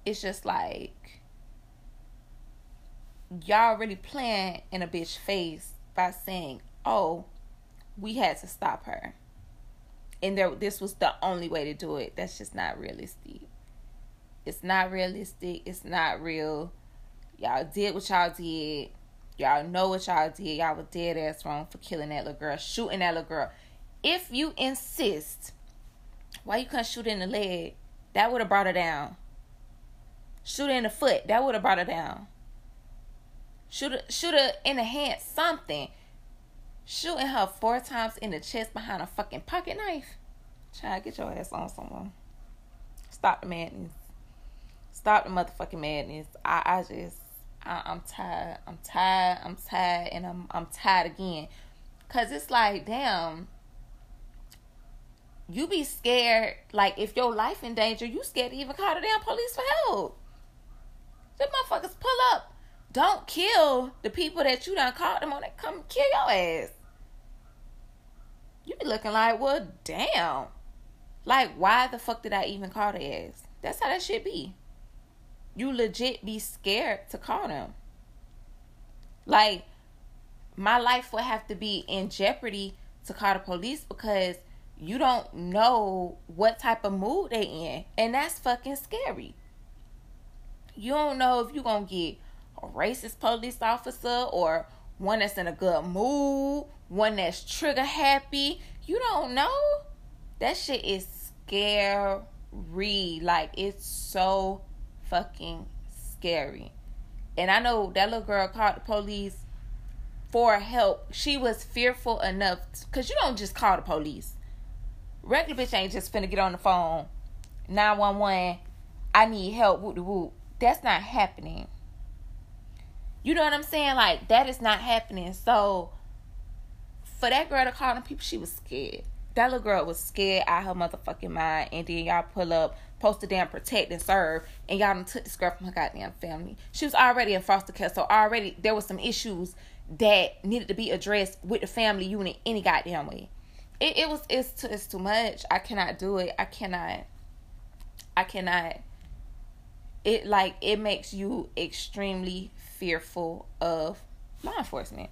it's just like y'all really playing in a bitch face by saying, "Oh, we had to stop her," and there this was the only way to do it. That's just not realistic. It's not realistic. It's not real. Y'all did what y'all did. Y'all know what y'all did. Y'all were dead ass wrong for killing that little girl, shooting that little girl. If you insist, why you couldn't shoot in the leg? That would have brought her down. Shoot in the foot. That would have brought her down. Shoot her, shoot her in the hand. Something. Shooting her four times in the chest behind a fucking pocket knife. Child, get your ass on someone. Stop the madness. Stop the motherfucking madness. I, I just, I, I'm tired. I'm tired. I'm tired, and I'm, I'm tired again. Cause it's like, damn. You be scared. Like if your life in danger, you scared to even call the damn police for help. The motherfuckers pull up. Don't kill the people that you done called them on. That come kill your ass. You be looking like, well, damn. Like, why the fuck did I even call the ass? That's how that shit be you legit be scared to call them. Like, my life would have to be in jeopardy to call the police because you don't know what type of mood they in. And that's fucking scary. You don't know if you're gonna get racist police officer or one that's in a good mood, one that's trigger happy. You don't know. That shit is scary. Like it's so fucking scary. And I know that little girl called the police for help. She was fearful enough because you don't just call the police. Regular bitch ain't just finna get on the phone. 911, I need help, whoop de whoop. That's not happening. You know what I'm saying? Like, that is not happening. So, for that girl to call them people, she was scared. That little girl was scared out her motherfucking mind. And then y'all pull up, post a damn protect and serve, and y'all done took this girl from her goddamn family. She was already in foster care, so already there was some issues that needed to be addressed with the family unit any goddamn way. It, it was it's too, it's too much. I cannot do it. I cannot. I cannot. It like it makes you extremely fearful of law enforcement.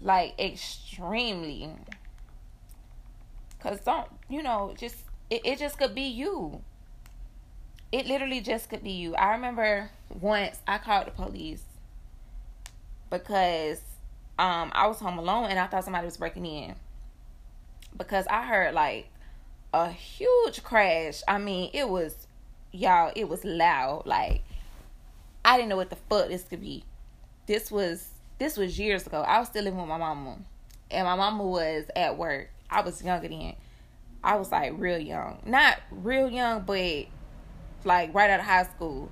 Like extremely. Cause don't you know just it, it just could be you. It literally just could be you. I remember once I called the police because um I was home alone and I thought somebody was breaking in. Because I heard like a huge crash. I mean, it was y'all, it was loud. Like I didn't know what the fuck this could be. This was this was years ago. I was still living with my mama. And my mama was at work. I was younger then. I was like real young. Not real young, but like right out of high school.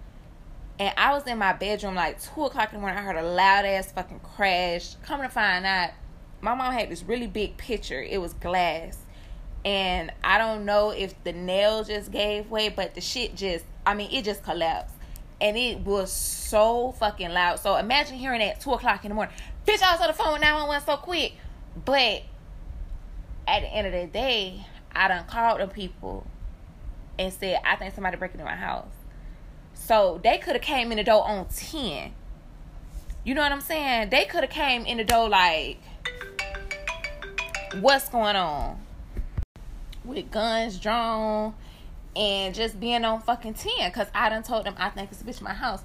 And I was in my bedroom like two o'clock in the morning. I heard a loud ass fucking crash. Coming to find out, my mom had this really big picture. It was glass. And I don't know if the nail just gave way, but the shit just, I mean, it just collapsed. And it was so fucking loud. So imagine hearing that at 2 o'clock in the morning. Bitch, I was on the phone with 911 so quick. But at the end of the day, I done called the people and said, I think somebody breaking in my house. So they could have came in the door on 10. You know what I'm saying? They could have came in the door like, what's going on? With guns drawn and just being on fucking 10. Because I done told them I think it's a bitch my house.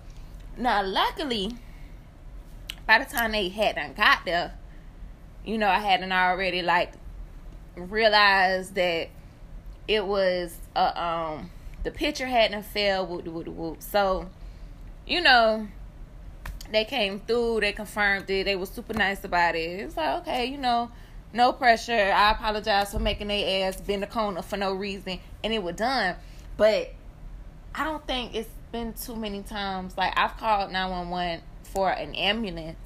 Now, luckily, by the time they had done got there, you know, I hadn't already like realized that it was a um the picture hadn't fell whoop whoop whoop. So, you know, they came through, they confirmed it, they were super nice about it. It's like, okay, you know, no pressure. I apologize for making their ass bend the corner for no reason and it was done. But I don't think it's been too many times. Like I've called nine one one for an ambulance.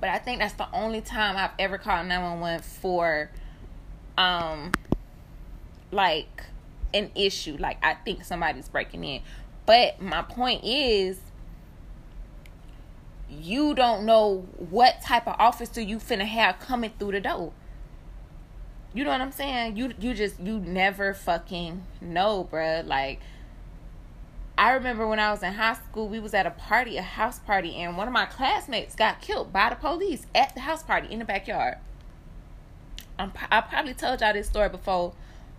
But I think that's the only time I've ever called nine one one for um like an issue. Like I think somebody's breaking in. But my point is you don't know what type of officer you finna have coming through the door. You know what I'm saying? You you just you never fucking know, bruh. Like I remember when I was in high school, we was at a party, a house party, and one of my classmates got killed by the police at the house party in the backyard. I'm, I probably told y'all this story before.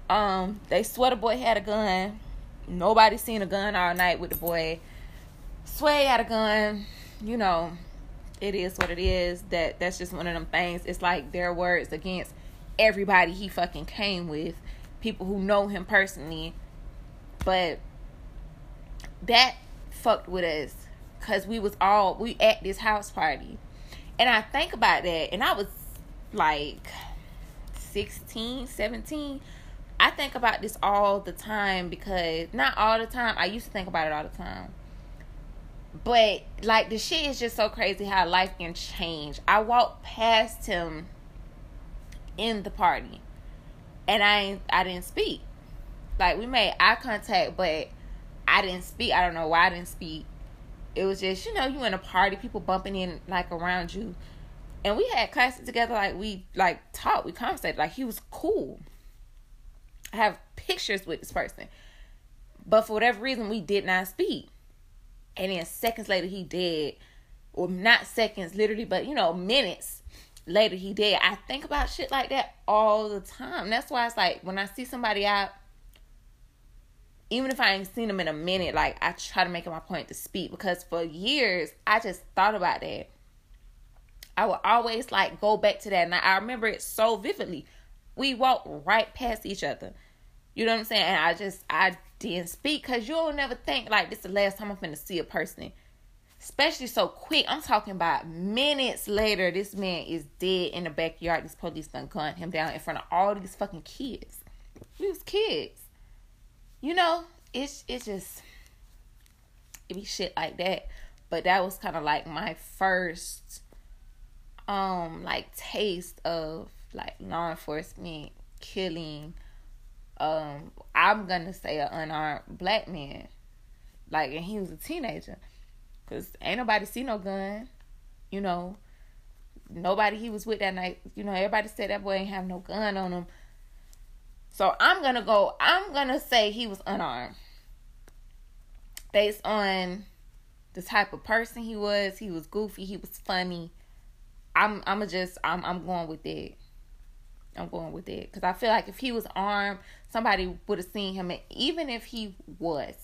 Um, they swear the boy had a gun. Nobody seen a gun all night with the boy. He had a gun. You know, it is what it is. That that's just one of them things. It's like their words against everybody he fucking came with, people who know him personally. But that fucked with us because we was all we at this house party, and I think about that, and I was like 16, 17. I think about this all the time because not all the time. I used to think about it all the time. But like the shit is just so crazy how life can change. I walked past him in the party and I I didn't speak. Like we made eye contact, but I didn't speak. I don't know why I didn't speak. It was just, you know, you in a party, people bumping in like around you. And we had classes together, like we like talked, we conversated, like he was cool. I have pictures with this person. But for whatever reason, we did not speak. And then seconds later, he did. Or not seconds, literally, but you know, minutes. later he did. I think about shit like that all the time. That's why it's like when I see somebody out, even if I ain't seen them in a minute, like I try to make it my point to speak because for years I just thought about that. I would always like go back to that, and I remember it so vividly. We walked right past each other. You know what I'm saying? And I just I didn't speak because you'll never think like this is the last time I'm gonna see a person. Especially so quick. I'm talking about minutes later, this man is dead in the backyard. This police done gunned him down in front of all these fucking kids. These kids. You know, it's it's just it be shit like that. But that was kind of like my first um like taste of like law enforcement killing um I'm gonna say an unarmed black man. Like and he was a teenager. Cause ain't nobody see no gun. You know. Nobody he was with that night, you know, everybody said that boy ain't have no gun on him. So I'm gonna go I'm gonna say he was unarmed. Based on the type of person he was, he was goofy, he was funny. I'm I'm just I'm I'm going with it. I'm going with it because I feel like if he was armed, somebody would have seen him. And even if he was,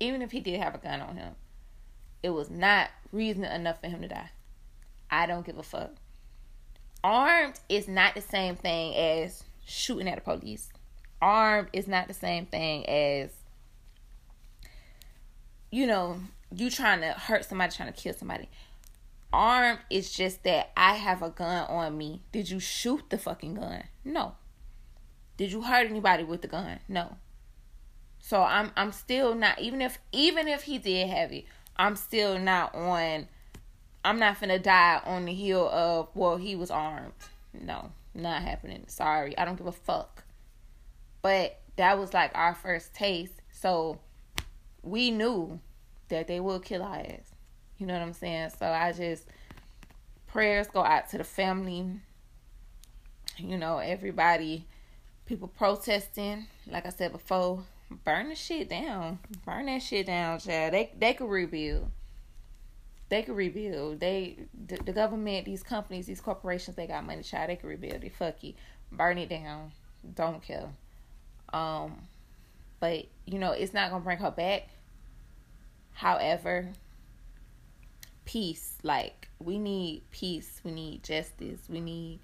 even if he did have a gun on him, it was not reason enough for him to die. I don't give a fuck. Armed is not the same thing as shooting at the police. Armed is not the same thing as, you know, you trying to hurt somebody, trying to kill somebody armed It's just that I have a gun on me. Did you shoot the fucking gun? No. Did you hurt anybody with the gun? No. So I'm I'm still not even if even if he did have it, I'm still not on I'm not gonna die on the hill of well he was armed. No, not happening. Sorry. I don't give a fuck. But that was like our first taste. So we knew that they will kill our ass. You know what I'm saying? So I just prayers go out to the family. You know, everybody, people protesting. Like I said before, burn the shit down. Burn that shit down, child. They they could rebuild. They could rebuild. They the, the government, these companies, these corporations, they got money, child. They could rebuild it. Fuck you. Burn it down. Don't kill. Um, but you know it's not gonna bring her back. However, peace. Like we need peace. We need justice. We need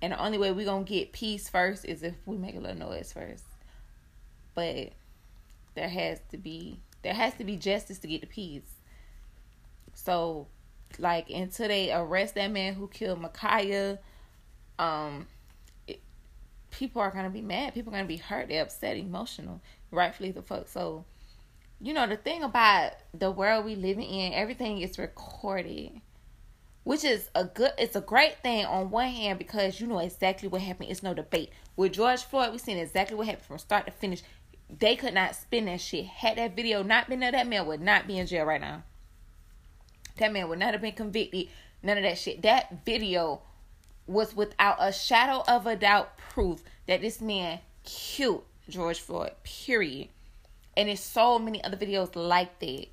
and the only way we're gonna get peace first is if we make a little noise first. But there has to be there has to be justice to get the peace. So like until they arrest that man who killed Ma'Khia, um it, people are gonna be mad. People are gonna be hurt, they're upset, emotional. Rightfully the fuck so you know the thing about the world we living in everything is recorded which is a good it's a great thing on one hand because you know exactly what happened. It's no debate. With george floyd we seen exactly what happened from start to finish. They could not spin that shit. Had that video not been there that man would not be in jail right now. That man would not have been convicted. None of that shit. That video was without a shadow of a doubt proof that this man killed george floyd period and there's so many other videos like that.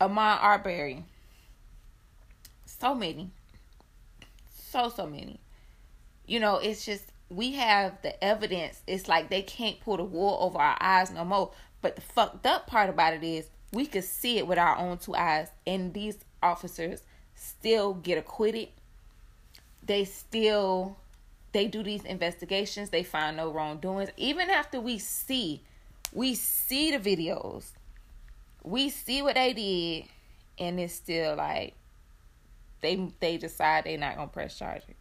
Ahmaud Arbery. So many. So, so many. You know, it's just, we have the evidence. It's like they can't pull the wool over our eyes no more. But the fucked up part about it is we could see it with our own two eyes. And these officers still get acquitted. They still, they do these investigations. They find no wrongdoings. Even after we see we see the videos, we see what they did, and it's still like they they decide they're not gonna press charges.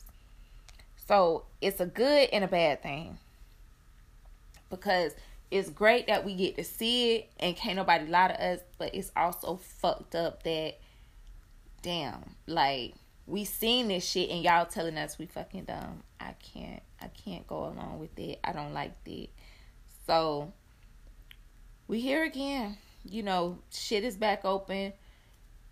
So it's a good and a bad thing because it's great that we get to see it and can't nobody lie to us, but it's also fucked up that damn, like we seen this shit and y'all telling us we fucking dumb. I can't I can't go along with it. I don't like that. So we here again. You know, shit is back open.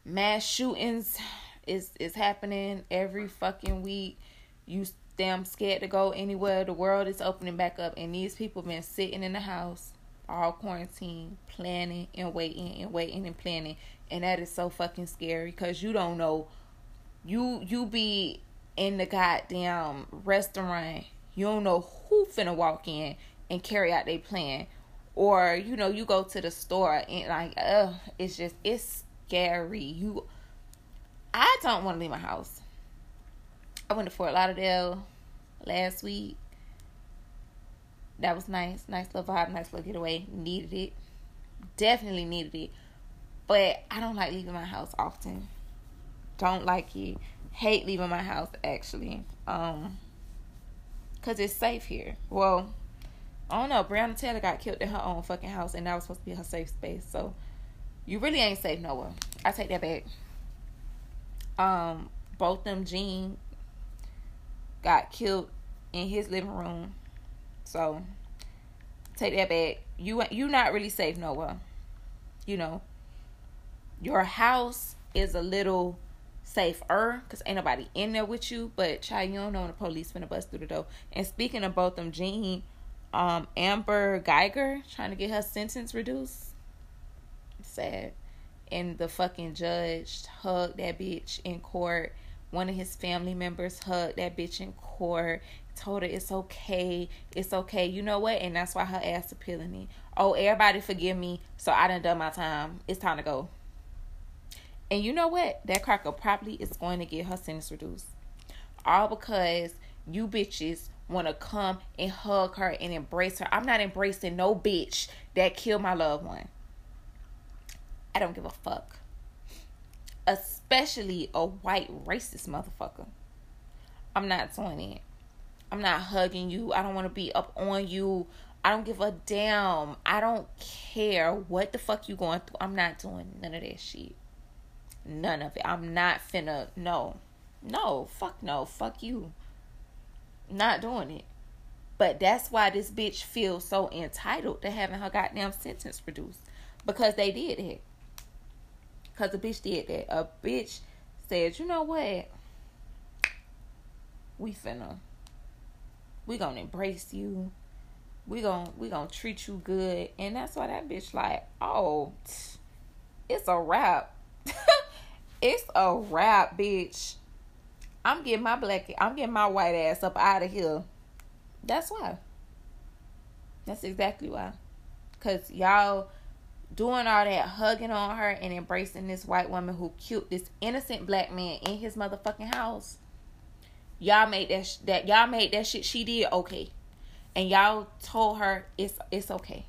Mass shootings is is happening every fucking week. You damn scared to go anywhere. The world is opening back up, and these people been sitting in the house all quarantine, planning and waiting and waiting and planning, and that is so fucking scary because you don't know. You you be in the goddamn restaurant. You don't know who finna walk in and carry out their plan. Or, you know, you go to the store and like, ugh, it's just it's scary. You I don't want to leave my house. I went to Fort Lauderdale last week. That was nice. Nice little vibe, nice little getaway. Needed it. Definitely needed it. But I don't like leaving my house often. Don't like it. Hate leaving my house actually. Um cuz it's safe here. Well, I don't know. Breonna Taylor got killed in her own fucking house and that was supposed to be her safe space. So you really ain't safe nowhere. I take that back. Um Botham Jean got killed in his living room. So take that back. You you not really safe nowhere. You know. Your house is a little safer because ain't nobody in there with you. But child, you don't know when the police finna bust through the door. And speaking of Botham Jean, um, Amber Guyger trying to get her sentence reduced. Sad. And the fucking judge hugged that bitch in court one of his family members hugged that bitch in court, told her it's okay, it's okay. You know what? And that's why her ass appealing me. Oh, everybody forgive me. So I done done my time. It's time to go. And you know what? That cracker probably is going to get her sentence reduced. All because you bitches want to come and hug her and embrace her. I'm not embracing no bitch that killed my loved one. I don't give a fuck especially a white racist motherfucker. I'm not doing it. I'm not hugging you. I don't want to be up on you. I don't give a damn. I don't care what the fuck you going through. I'm not doing none of that shit. None of it. I'm not finna. No. No. Fuck no. Fuck you. Not doing it. But that's why this bitch feels so entitled to having her goddamn sentence reduced. Because they did it. Cause a bitch did that. A bitch said, you know what? We finna. We gonna embrace you. We gonna we gonna treat you good. And that's why that bitch like, oh, it's a wrap. *laughs* it's a wrap, bitch. I'm getting my black I'm getting my white ass up out of here. That's why. That's exactly why. Cause y'all doing all that hugging on her and embracing this white woman who killed this innocent black man in his motherfucking house. Y'all made that sh- that y'all made that shit she did okay, and y'all told her it's it's okay,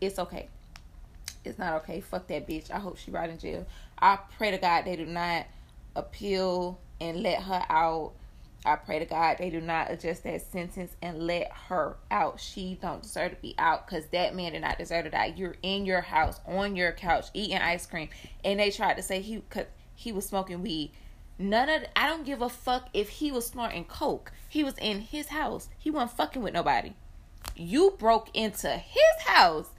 it's okay, it's not okay. Fuck that bitch. I hope she rot in jail. I pray to God they do not appeal and let her out I pray to God they do not adjust that sentence and let her out. She don't deserve to be out because that man did not deserve to die. You're in your house on your couch eating ice cream, and they tried to say he cause he was smoking weed. None of I don't give a fuck if he was snorting coke. He was in his house. He wasn't fucking with nobody. You broke into his house,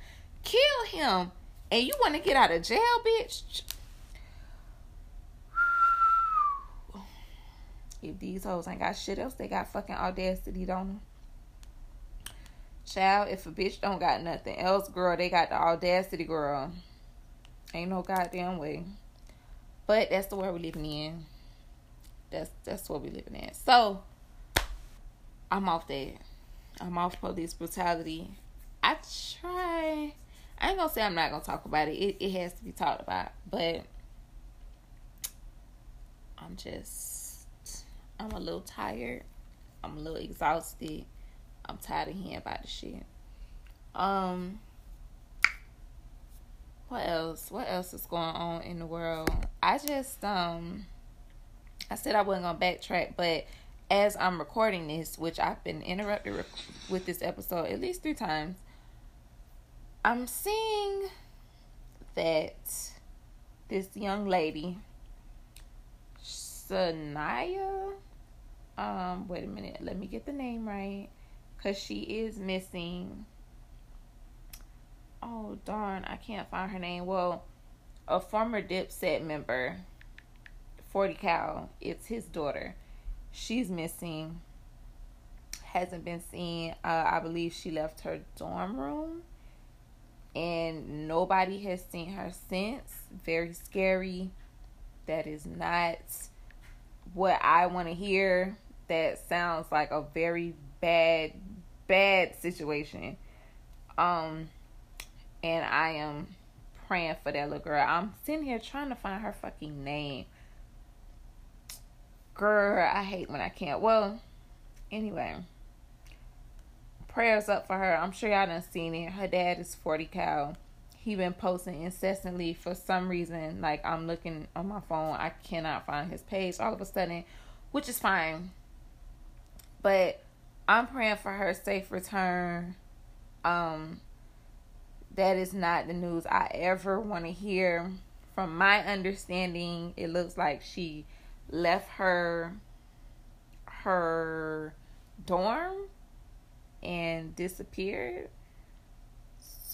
kill him, and you want to get out of jail, bitch. If these hoes ain't got shit else, they got fucking audacity, don't them? Child, if a bitch don't got nothing else, girl, they got the audacity, girl. Ain't no goddamn way. But that's the world we're living in. That's that's what we're living in. So I'm off that. I'm off police brutality. I try. I ain't gonna say I'm not gonna talk about it. It it has to be talked about, but I'm just I'm a little tired. I'm a little exhausted. I'm tired of hearing about the shit. Um, what else? What else is going on in the world? I just um, I said I wasn't gonna backtrack, but as I'm recording this, which I've been interrupted with this episode at least three times, I'm seeing that this young lady, Sanaya, um wait a minute let me get the name right because she is missing. Oh darn i can't find her name. Well a former dipset member 40 cal it's his daughter. She's missing. Hasn't been seen. Uh, i believe she left her dorm room. And nobody has seen her since. Very scary. That is not what I want to hear that sounds like a very bad bad situation. Um and I am praying for that little girl. I'm sitting here trying to find her fucking name. Girl, I hate when I can't. Well, anyway. Prayers up for her. I'm sure y'all done seen it. Her dad is 40 cal. He been posting incessantly for some reason. Like I'm looking on my phone. I cannot find his page all of a sudden. Which is fine. But I'm praying for her safe return. Um that is not the news I ever want to hear. From my understanding, it looks like she left her her dorm and disappeared.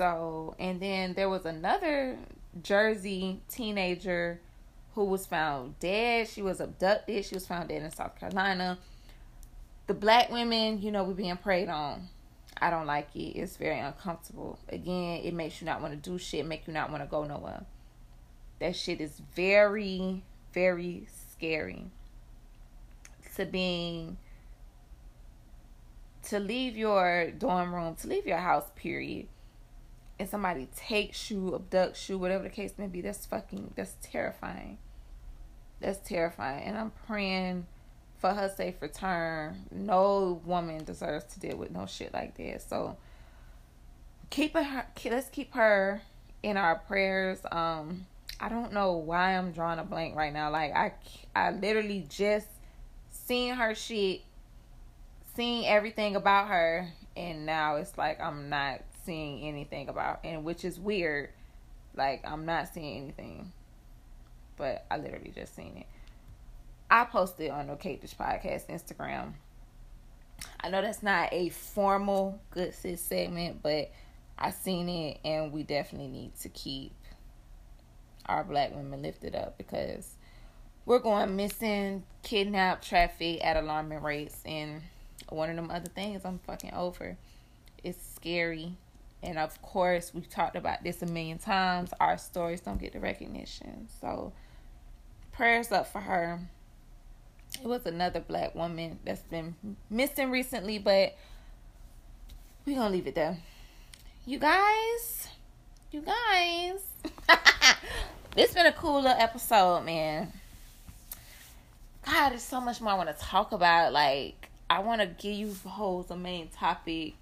So, and then there was another Jersey teenager who was found dead. She was abducted. She was found dead in South Carolina. The black women, you know, we're being preyed on. I don't like it. It's very uncomfortable. Again, it makes you not want to do shit, make you not want to go nowhere. That shit is very, very scary. To being to leave your dorm room, to leave your house, period, and somebody takes you, abducts you, whatever the case may be, that's fucking that's terrifying. That's terrifying. And I'm praying for her safe return. No woman deserves to deal with no shit like that. So keeping her let's keep her in our prayers. Um I don't know why I'm drawing a blank right now. Like I I literally just seen her shit, seen everything about her and now it's like I'm not seeing anything about and which is weird. Like I'm not seeing anything. But I literally just seen it. I posted on the Cake Dish Podcast Instagram. I know that's not a formal good sis segment, but I seen it and we definitely need to keep our black women lifted up because we're going missing, kidnapped, traffic at alarming rates and one of them other things I'm fucking over. It's scary. And of course, we've talked about this a million times. Our stories don't get the recognition. So, prayers up for her it was another black woman that's been missing recently, but we're gonna leave it there. You guys, you guys, *laughs* this been a cool little episode, man. God, there's so much more I want to talk about. Like, I want to give you hoes a main topic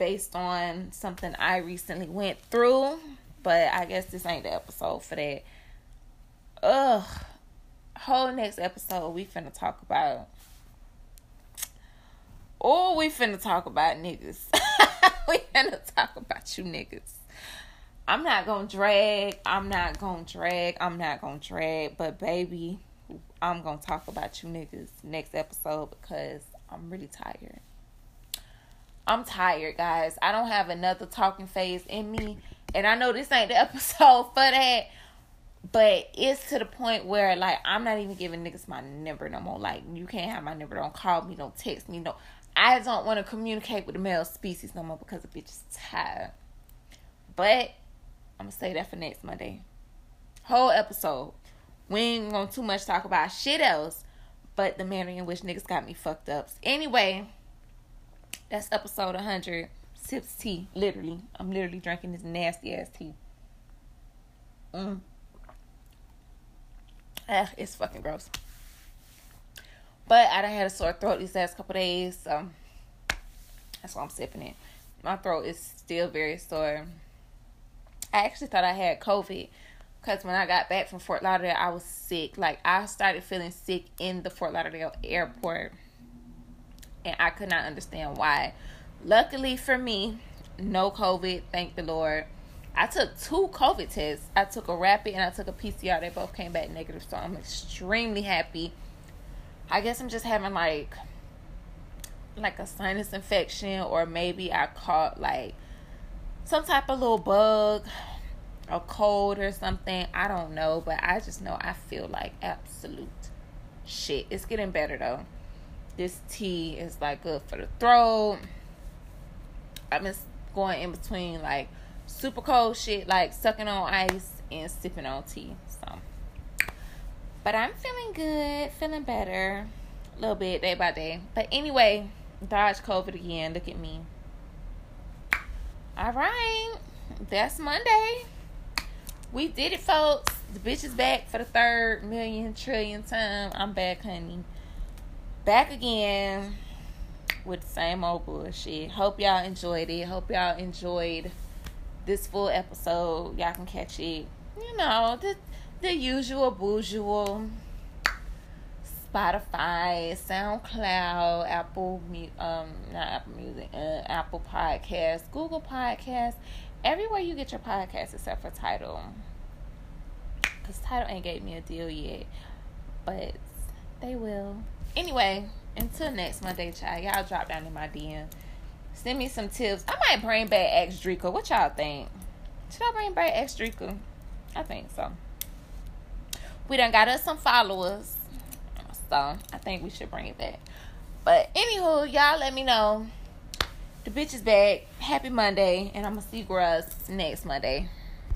based on something I recently went through, but I guess this ain't the episode for that. Ugh whole next episode we finna talk about Oh, we finna talk about niggas. *laughs* we finna talk about you niggas. I'm not gonna drag. I'm not gonna drag. I'm not gonna drag. But baby, I'm gonna talk about you niggas next episode because I'm really tired. I'm tired, guys. I don't have another talking phase in me. And I know this ain't the *laughs* episode for that. But it's to the point where like I'm not even giving niggas my number no more. Like you can't have my number. Don't call me. Don't text me. No, I don't want to communicate with the male species no more because the bitch is tired. But I'm gonna say that for next Monday. Whole episode. We ain't gonna too much talk about shit else, but the manner in which niggas got me fucked up. Anyway, that's episode 100. Sips tea, literally. I'm literally drinking this nasty ass tea. Mm. Ugh, it's fucking gross. But I done had a sore throat these last couple days, so that's why I'm sipping it. My throat is still very sore. I actually thought I had COVID because when I got back from Fort Lauderdale, I was sick. Like I started feeling sick in the Fort Lauderdale airport, and I could not understand why. Luckily for me, no COVID. Thank the Lord. I took two COVID tests. I took a rapid and I took a PCR. They both came back negative, so I'm extremely happy. I guess I'm just having like like a sinus infection or maybe I caught like some type of little bug, a cold or something. I don't know, but I just know I feel like absolute shit. It's getting better though. This tea is like good for the throat. I've been going in between like super cold shit like sucking on ice and sipping on tea. So But I'm feeling good, feeling better, a little bit day by day. But anyway, dodge COVID again. Look at me. All right, that's Monday. We did it, folks. The bitch is back for the third million trillion time. I'm back, honey. Back again with the same old bullshit. Hope y'all enjoyed it. Hope y'all enjoyed this full episode. Y'all can catch it. You know, the the usual usual Spotify, SoundCloud, Apple um not Apple Music, uh, Apple Podcasts, Google Podcasts, everywhere you get your podcast except for Tidal. Cause Tidal ain't gave me a deal yet, but they will. Anyway, until next Monday, child. Y'all drop down in my DM. Send me some tips. I might bring back X Draco. What y'all think? Should I bring back X Draco? I think so. We done got us some followers. So I think we should bring it back. But anywho, y'all let me know. The bitch is back. Happy Monday. And I'm gonna see you girls next Monday.